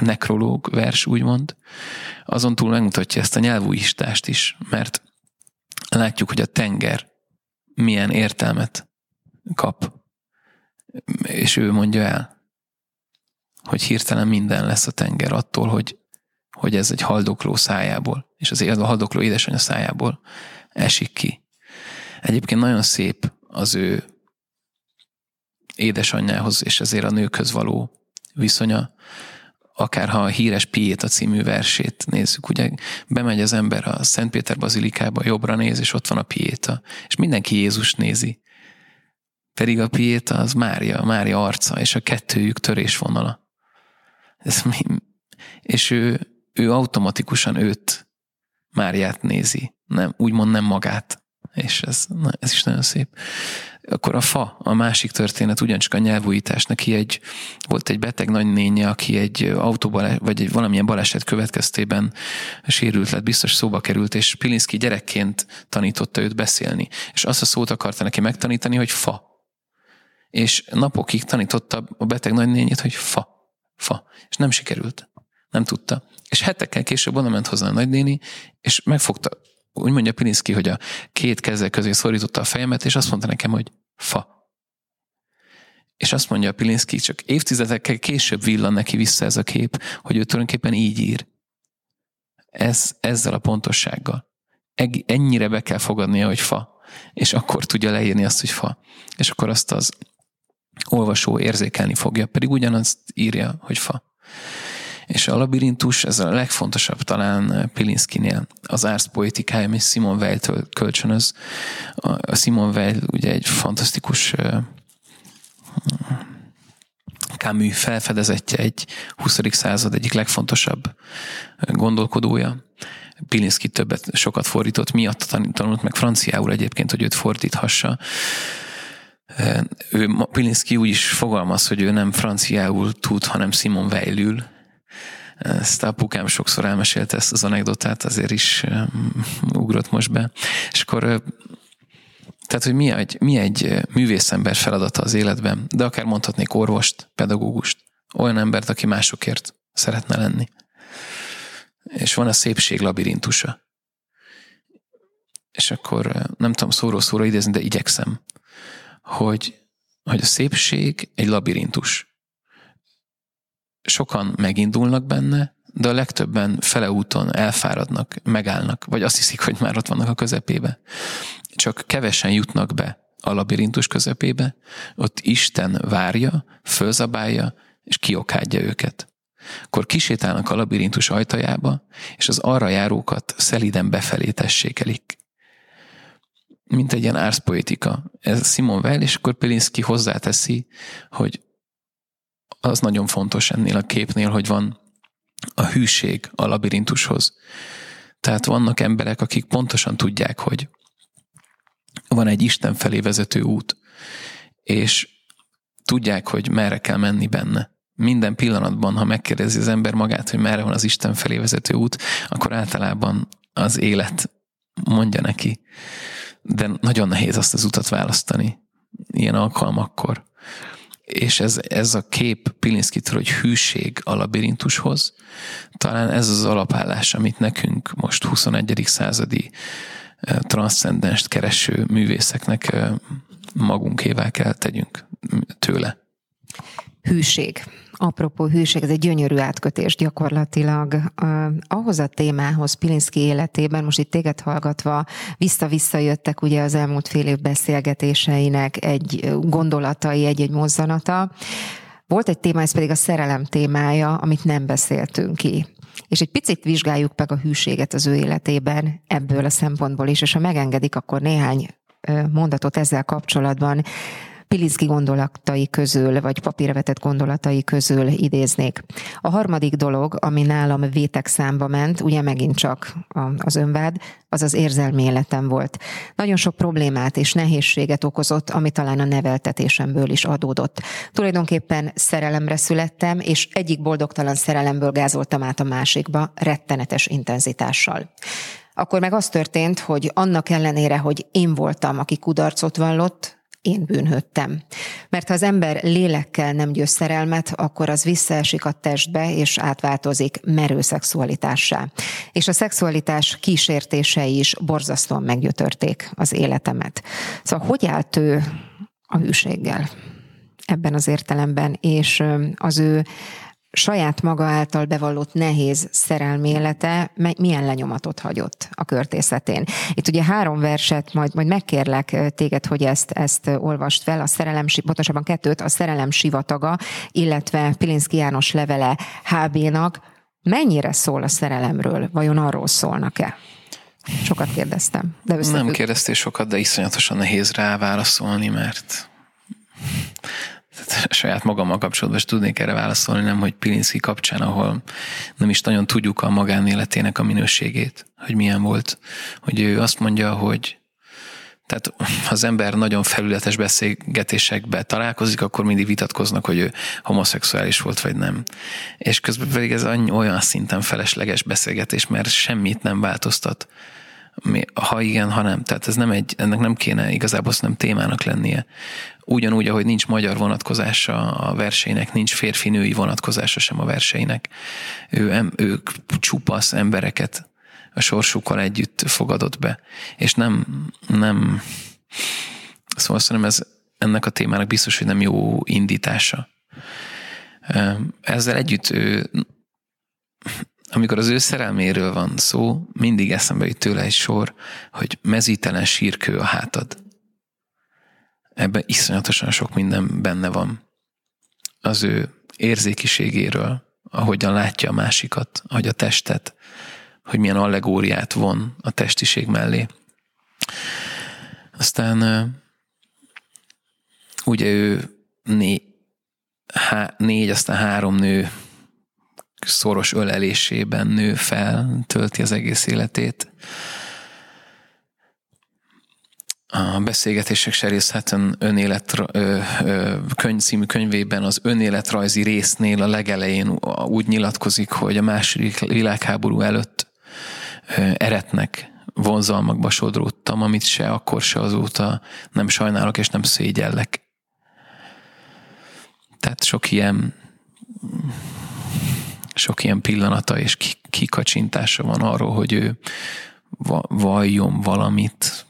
nekrológ vers, úgymond, azon túl megmutatja ezt a nyelvújistást is, mert látjuk, hogy a tenger milyen értelmet kap, és ő mondja el, hogy hirtelen minden lesz a tenger attól, hogy, hogy ez egy haldokló szájából, és az a haldokló édesanyja szájából esik ki. Egyébként nagyon szép az ő édesanyjához és ezért a nőkhöz való viszonya, akár ha a híres Pieta című versét nézzük, ugye bemegy az ember a Szentpéter bazilikába, jobbra néz, és ott van a Pieta, és mindenki Jézus nézi. Pedig a Pieta az Mária, Mária arca, és a kettőjük törésvonala. Ez mi? És ő, ő automatikusan őt, Máriát nézi, nem, úgymond nem magát. És ez, na, ez is nagyon szép. Akkor a fa, a másik történet ugyancsak a nyelvújítás. Neki egy, volt egy beteg nagynénye, aki egy autóbaleset, vagy egy valamilyen baleset következtében sérült lett, biztos szóba került, és Pilinszki gyerekként tanította őt beszélni. És azt a szót akarta neki megtanítani, hogy fa. És napokig tanította a beteg nagynényét, hogy fa, fa. És nem sikerült. Nem tudta. És hetekkel később oda ment hozzá a nagynéni, és megfogta úgy mondja Pilinszki, hogy a két keze közé szorította a fejemet, és azt mondta nekem, hogy fa. És azt mondja Pilinszki, csak évtizedekkel később villan neki vissza ez a kép, hogy ő tulajdonképpen így ír. Ez, ezzel a pontossággal. Ennyire be kell fogadnia, hogy fa. És akkor tudja leírni azt, hogy fa. És akkor azt az olvasó érzékelni fogja, pedig ugyanazt írja, hogy fa. És a labirintus, ez a legfontosabb talán Pilinszkinél, az ársz poétikája, ami Simon Weil-től kölcsönöz. A Simon Weil ugye egy fantasztikus Camus felfedezetje, egy 20. század egyik legfontosabb gondolkodója. Pilinszki többet, sokat fordított, miatt tanult meg franciául egyébként, hogy őt fordíthassa. Ő, Pilinszki úgy is fogalmaz, hogy ő nem franciául tud, hanem Simon Weilül, ezt apukám sokszor elmesélte ezt az anekdotát, azért is ugrott most be. És akkor tehát, hogy mi egy, mi egy művészember feladata az életben, de akár mondhatnék orvost, pedagógust, olyan embert, aki másokért szeretne lenni. És van a szépség labirintusa. És akkor nem tudom szóról szóra idézni, de igyekszem, hogy, hogy a szépség egy labirintus sokan megindulnak benne, de a legtöbben fele úton elfáradnak, megállnak, vagy azt hiszik, hogy már ott vannak a közepébe. Csak kevesen jutnak be a labirintus közepébe, ott Isten várja, fölzabálja, és kiokádja őket. Akkor kisétálnak a labirintus ajtajába, és az arra járókat szeliden befelé tessékelik. Mint egy ilyen árszpoetika. Ez Simon Weil, és akkor Pelinski hozzáteszi, hogy az nagyon fontos ennél a képnél, hogy van a hűség a labirintushoz. Tehát vannak emberek, akik pontosan tudják, hogy van egy Isten felé vezető út, és tudják, hogy merre kell menni benne. Minden pillanatban, ha megkérdezi az ember magát, hogy merre van az Isten felé vezető út, akkor általában az élet mondja neki. De nagyon nehéz azt az utat választani ilyen alkalmakkor és ez, ez a kép Pilinszkitől, hogy hűség a labirintushoz, talán ez az alapállás, amit nekünk most 21. századi transzcendenst kereső művészeknek magunkével kell tegyünk tőle. Hűség apropó hűség, ez egy gyönyörű átkötés gyakorlatilag uh, ahhoz a témához Pilinszki életében, most itt téged hallgatva, vissza-vissza jöttek ugye az elmúlt fél év beszélgetéseinek egy gondolatai, egy-egy mozzanata. Volt egy téma, ez pedig a szerelem témája, amit nem beszéltünk ki. És egy picit vizsgáljuk meg a hűséget az ő életében ebből a szempontból is, és ha megengedik, akkor néhány mondatot ezzel kapcsolatban Pilinszki gondolatai közül, vagy papírra vetett gondolatai közül idéznék. A harmadik dolog, ami nálam vétek számba ment, ugye megint csak az önvád, az az érzelmi életem volt. Nagyon sok problémát és nehézséget okozott, ami talán a neveltetésemből is adódott. Tulajdonképpen szerelemre születtem, és egyik boldogtalan szerelemből gázoltam át a másikba rettenetes intenzitással. akkor meg az történt, hogy annak ellenére, hogy én voltam, aki kudarcot vallott, én bűnhöttem. Mert ha az ember lélekkel nem győz szerelmet, akkor az visszaesik a testbe, és átváltozik merő szexualitássá. És a szexualitás kísértései is borzasztóan meggyötörték az életemet. Szóval hogy állt ő a hűséggel ebben az értelemben, és az ő saját maga által bevallott nehéz szerelmi élete milyen lenyomatot hagyott a körtészetén. Itt ugye három verset, majd, majd megkérlek téged, hogy ezt, ezt olvast fel, a szerelem, pontosabban kettőt, a szerelem sivataga, illetve Pilinszki János levele HB-nak. Mennyire szól a szerelemről? Vajon arról szólnak-e? Sokat kérdeztem. De Nem kérdeztél sokat, de iszonyatosan nehéz rá válaszolni, mert tehát saját magammal kapcsolatban is tudnék erre válaszolni, nem, hogy Pilinszki kapcsán, ahol nem is nagyon tudjuk a magánéletének a minőségét, hogy milyen volt. Hogy ő azt mondja, hogy tehát az ember nagyon felületes beszélgetésekbe találkozik, akkor mindig vitatkoznak, hogy ő homoszexuális volt, vagy nem. És közben pedig ez olyan szinten felesleges beszélgetés, mert semmit nem változtat. Ha igen, ha nem. Tehát ez nem egy, ennek nem kéne igazából nem témának lennie ugyanúgy, ahogy nincs magyar vonatkozása a verseinek, nincs férfi-női vonatkozása sem a verseinek. Ő, ők csupasz embereket a sorsukkal együtt fogadott be. És nem, nem szóval szerintem ez ennek a témának biztos, hogy nem jó indítása. Ezzel együtt ő, amikor az ő szerelméről van szó, mindig eszembe jut tőle egy sor, hogy mezítelen sírkő a hátad ebben iszonyatosan sok minden benne van. Az ő érzékiségéről, ahogyan látja a másikat, ahogy a testet, hogy milyen allegóriát von a testiség mellé. Aztán ugye ő né, há, négy, aztán három nő szoros ölelésében nő fel, tölti az egész életét a beszélgetések serészheten önélet ö, könyv című könyvében az önéletrajzi résznél a legelején úgy nyilatkozik, hogy a második világháború előtt eretnek vonzalmakba sodródtam, amit se akkor se azóta nem sajnálok és nem szégyellek. Tehát sok ilyen sok ilyen pillanata és kikacsintása van arról, hogy ő valljon valamit,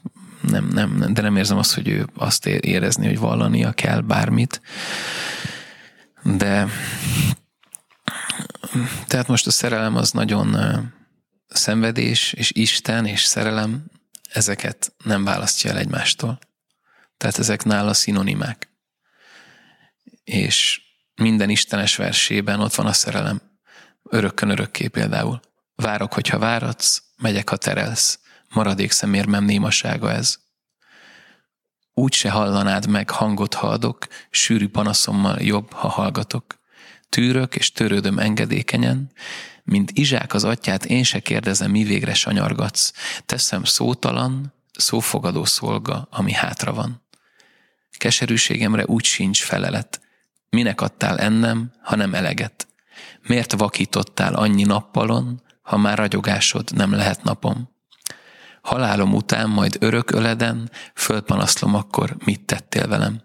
nem, nem, de nem érzem azt, hogy ő azt érezni, hogy vallania kell bármit. De tehát most a szerelem az nagyon szenvedés, és Isten és szerelem, ezeket nem választja el egymástól. Tehát ezek nála szinonimák. És minden istenes versében ott van a szerelem. Örökkön örökké például. Várok, hogyha váradsz, megyek, ha terelsz maradék szemérmem némasága ez. Úgy se hallanád meg, hangot haldok, sűrű panaszommal jobb, ha hallgatok. Tűrök és törődöm engedékenyen, mint Izsák az atyát, én se kérdezem, mi végre sanyargatsz. Teszem szótalan, szófogadó szolga, ami hátra van. Keserűségemre úgy sincs felelet. Minek adtál ennem, ha nem eleget? Miért vakítottál annyi nappalon, ha már ragyogásod nem lehet napom? Halálom után majd örök öleden, fölpanaszlom akkor, mit tettél velem.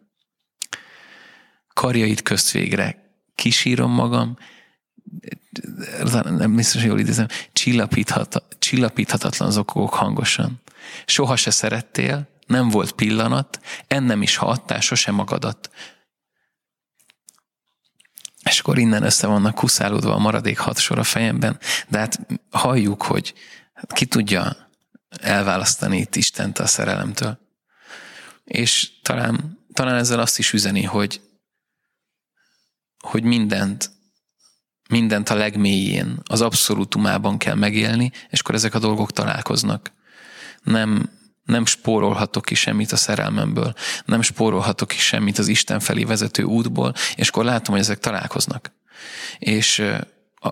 Karjait közt végre kisírom magam, nem biztos, jól idézem, csillapíthat, csillapíthatatlan zokogok hangosan. Soha se szerettél, nem volt pillanat, ennem is, ha adtál, sosem magadat. És akkor innen össze vannak kuszálódva a maradék hat sor a fejemben, de hát halljuk, hogy hát ki tudja, elválasztani itt Istent a szerelemtől. És talán, talán ezzel azt is üzeni, hogy, hogy mindent, mindent a legmélyén, az abszolútumában kell megélni, és akkor ezek a dolgok találkoznak. Nem, nem spórolhatok ki semmit a szerelmemből, nem spórolhatok ki semmit az Isten felé vezető útból, és akkor látom, hogy ezek találkoznak. És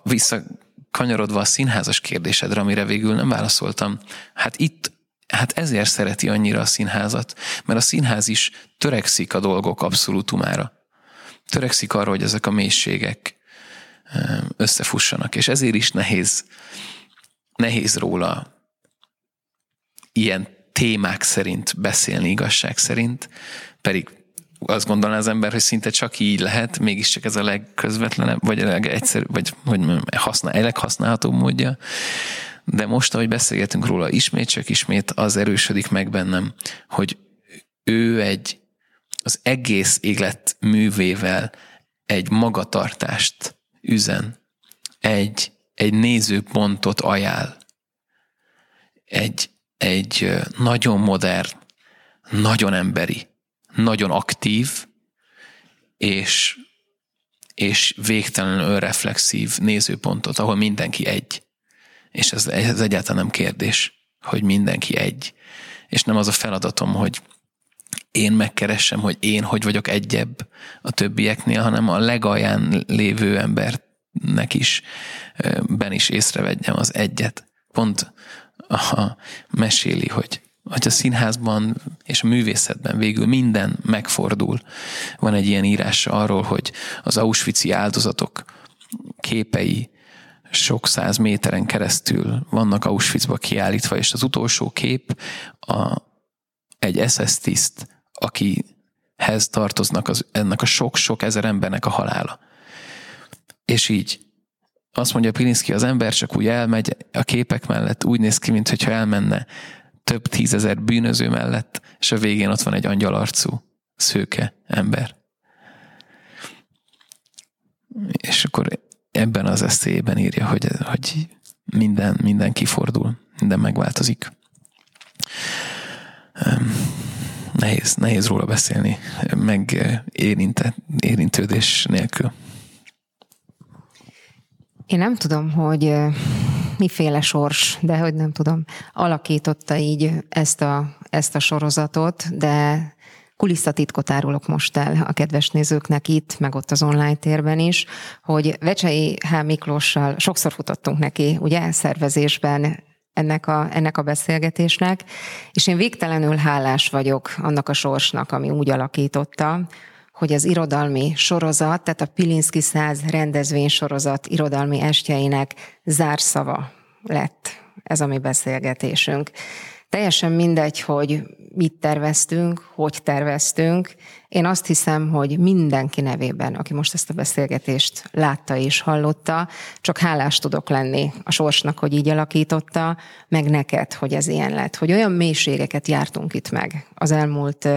vissza kanyarodva a színházas kérdésedre, amire végül nem válaszoltam, hát itt Hát ezért szereti annyira a színházat, mert a színház is törekszik a dolgok abszolútumára. Törekszik arra, hogy ezek a mélységek összefussanak, és ezért is nehéz, nehéz róla ilyen témák szerint beszélni igazság szerint, pedig azt gondolná az ember, hogy szinte csak így lehet, mégiscsak ez a legközvetlenebb, vagy a legegyszerű, vagy hogy használ, a leghasználhatóbb módja. De most, ahogy beszélgetünk róla, ismét csak ismét az erősödik meg bennem, hogy ő egy az egész élet művével egy magatartást üzen, egy, egy nézőpontot ajánl, egy, egy nagyon modern, nagyon emberi, nagyon aktív, és, és végtelenül önreflexív nézőpontot, ahol mindenki egy. És ez, ez egyáltalán nem kérdés, hogy mindenki egy. És nem az a feladatom, hogy én megkeressem, hogy én hogy vagyok egyebb a többieknél, hanem a legalján lévő embernek is ben is észrevegyem az egyet. Pont aha, meséli, hogy, hogy a színházban és a művészetben végül minden megfordul. Van egy ilyen írás arról, hogy az Auschwitz-i áldozatok képei sok száz méteren keresztül vannak Auschwitzba kiállítva, és az utolsó kép a, egy SS tiszt, akihez tartoznak az, ennek a sok-sok ezer embernek a halála. És így azt mondja Pilinszki, az ember csak úgy elmegy a képek mellett, úgy néz ki, mintha elmenne több tízezer bűnöző mellett, és a végén ott van egy angyalarcú, szőke ember. És akkor ebben az eszélyében írja, hogy, hogy minden, minden kifordul, minden megváltozik. Nehéz, nehéz róla beszélni, meg érintődés nélkül. Én nem tudom, hogy miféle sors, de hogy nem tudom, alakította így ezt a, ezt a sorozatot, de kulisszatitkot árulok most el a kedves nézőknek itt, meg ott az online térben is, hogy Vecsei H. Miklóssal sokszor futottunk neki, ugye, szervezésben ennek a, ennek a beszélgetésnek, és én végtelenül hálás vagyok annak a sorsnak, ami úgy alakította, hogy az irodalmi sorozat, tehát a Pilinszki száz rendezvény sorozat irodalmi estjeinek zárszava lett ez a mi beszélgetésünk. Teljesen mindegy, hogy mit terveztünk, hogy terveztünk. Én azt hiszem, hogy mindenki nevében, aki most ezt a beszélgetést látta és hallotta, csak hálás tudok lenni a sorsnak, hogy így alakította, meg neked, hogy ez ilyen lett, hogy olyan mélységeket jártunk itt meg az elmúlt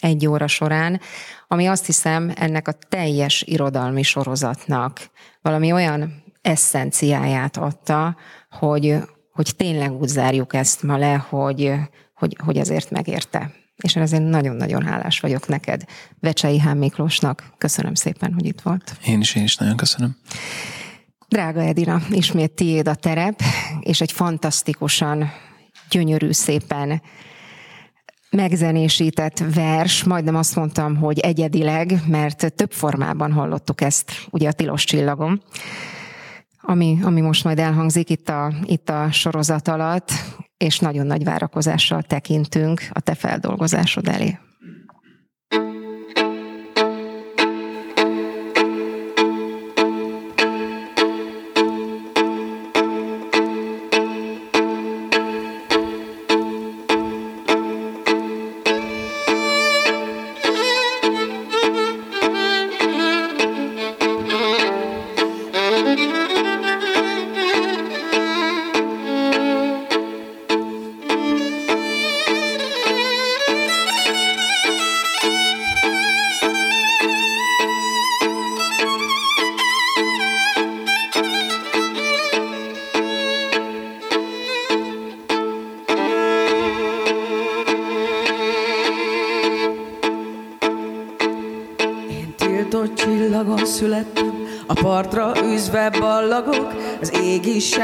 egy óra során, ami azt hiszem ennek a teljes irodalmi sorozatnak valami olyan eszenciáját adta, hogy, hogy tényleg úgy zárjuk ezt ma le, hogy, hogy, hogy ezért megérte. És én ezért nagyon-nagyon hálás vagyok neked, Vecsei Hán Miklósnak. Köszönöm szépen, hogy itt volt. Én is, én is nagyon köszönöm. Drága Edina, ismét tiéd a terep, és egy fantasztikusan gyönyörű, szépen megzenésített vers, majdnem azt mondtam, hogy egyedileg, mert több formában hallottuk ezt, ugye a Tilos Csillagom, ami, ami most majd elhangzik itt a, itt a sorozat alatt, és nagyon nagy várakozással tekintünk a te feldolgozásod elé.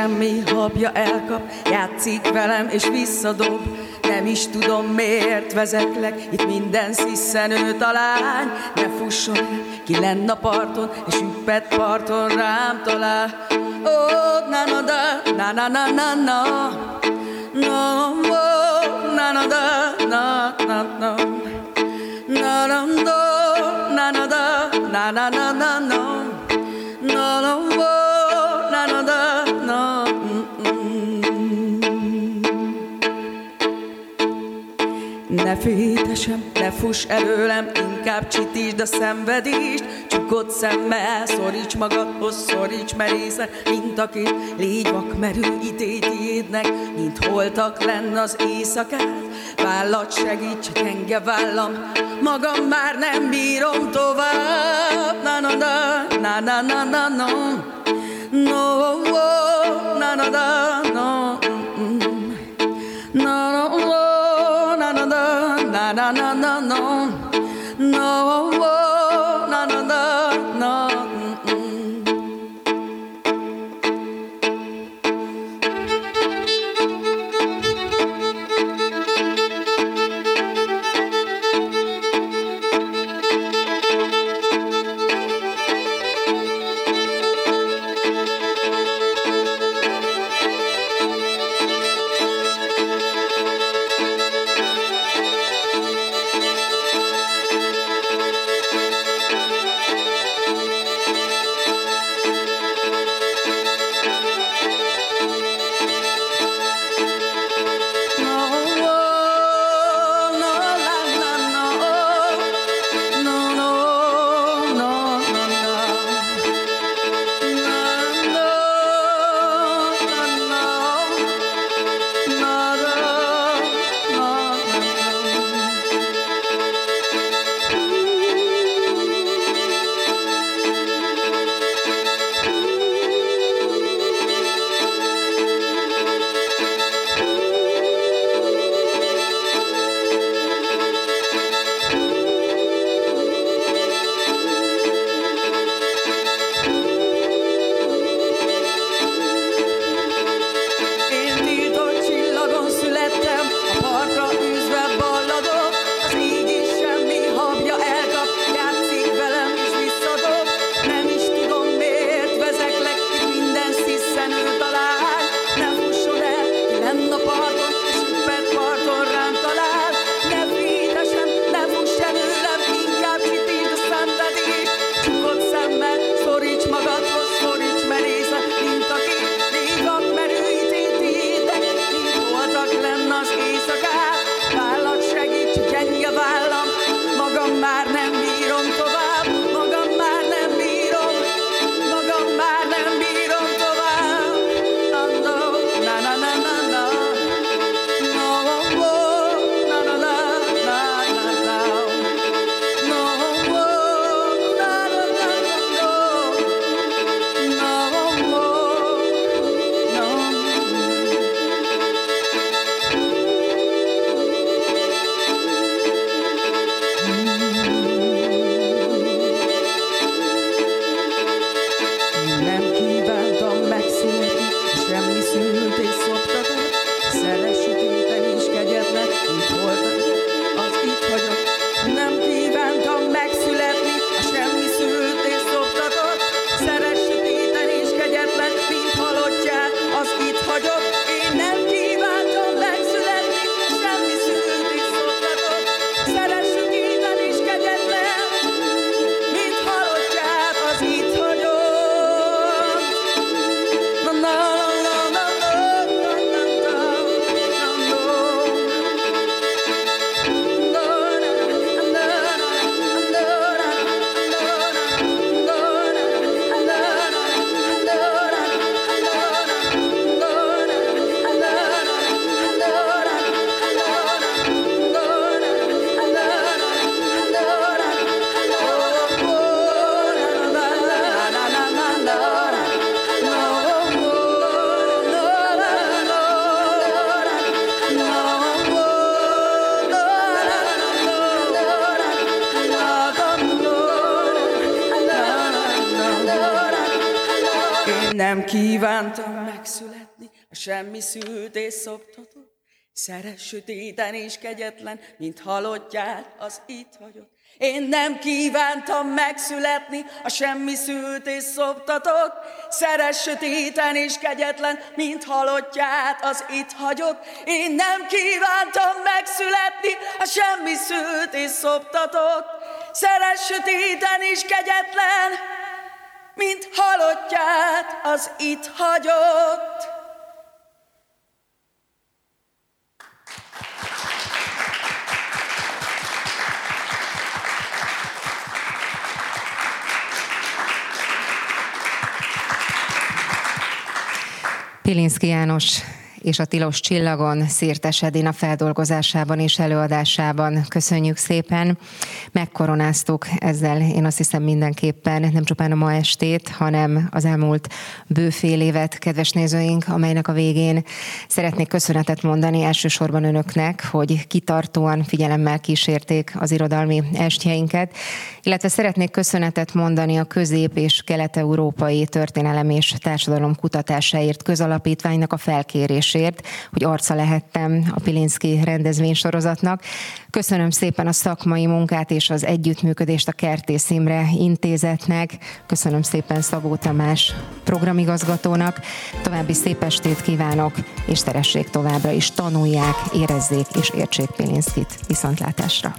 Semmi habja elkap, játszik velem és visszadob. Nem is tudom miért vezetlek, itt minden sziszenő talány. Ne fusson ki lenn a parton, és üppet parton rám talál. Oh, na na da, na na na na na. No, oh, na na da, na na na. Na na do, na na da, na na na na na. No, no, Ne félj, te ne fuss előlem, inkább csitítsd a szenvedést, csukott szemmel, szoríts magadhoz, szoríts merészen, mint akit légy vakmerő idétiédnek, mint holtak lenne az éjszakát, vállat segíts, gyenge vállam, magam már nem bírom tovább, na na na, na na na na, no, no, no, na na na, no. Na na na no. No na semmi szült és szoptatott, Szeres sötéten és kegyetlen, mint halottját az itt hagyott. Én nem kívántam megszületni, a semmi szült és szoptatott, Szeres sötéten és kegyetlen, mint halottját az itt hagyott. Én nem kívántam megszületni, a semmi szült és szoptatott, Szeres sötéten és kegyetlen, mint halottját az itt hagyott. Pilinszki János és a Tilos Csillagon Szirtes Edina feldolgozásában és előadásában. Köszönjük szépen. Megkoronáztuk ezzel, én azt hiszem mindenképpen nem csupán a ma estét, hanem az elmúlt bőfél évet, kedves nézőink, amelynek a végén szeretnék köszönetet mondani elsősorban önöknek, hogy kitartóan figyelemmel kísérték az irodalmi estjeinket, illetve szeretnék köszönetet mondani a közép- és kelet-európai történelem és társadalom kutatásáért közalapítványnak a felkérés meghívásért, hogy arca lehettem a Pilinszki rendezvénysorozatnak. Köszönöm szépen a szakmai munkát és az együttműködést a Kertész Imre intézetnek. Köszönöm szépen Szabó Tamás programigazgatónak. További szép estét kívánok, és teressék továbbra is, tanulják, érezzék és értsék Pilinszkit. Viszontlátásra!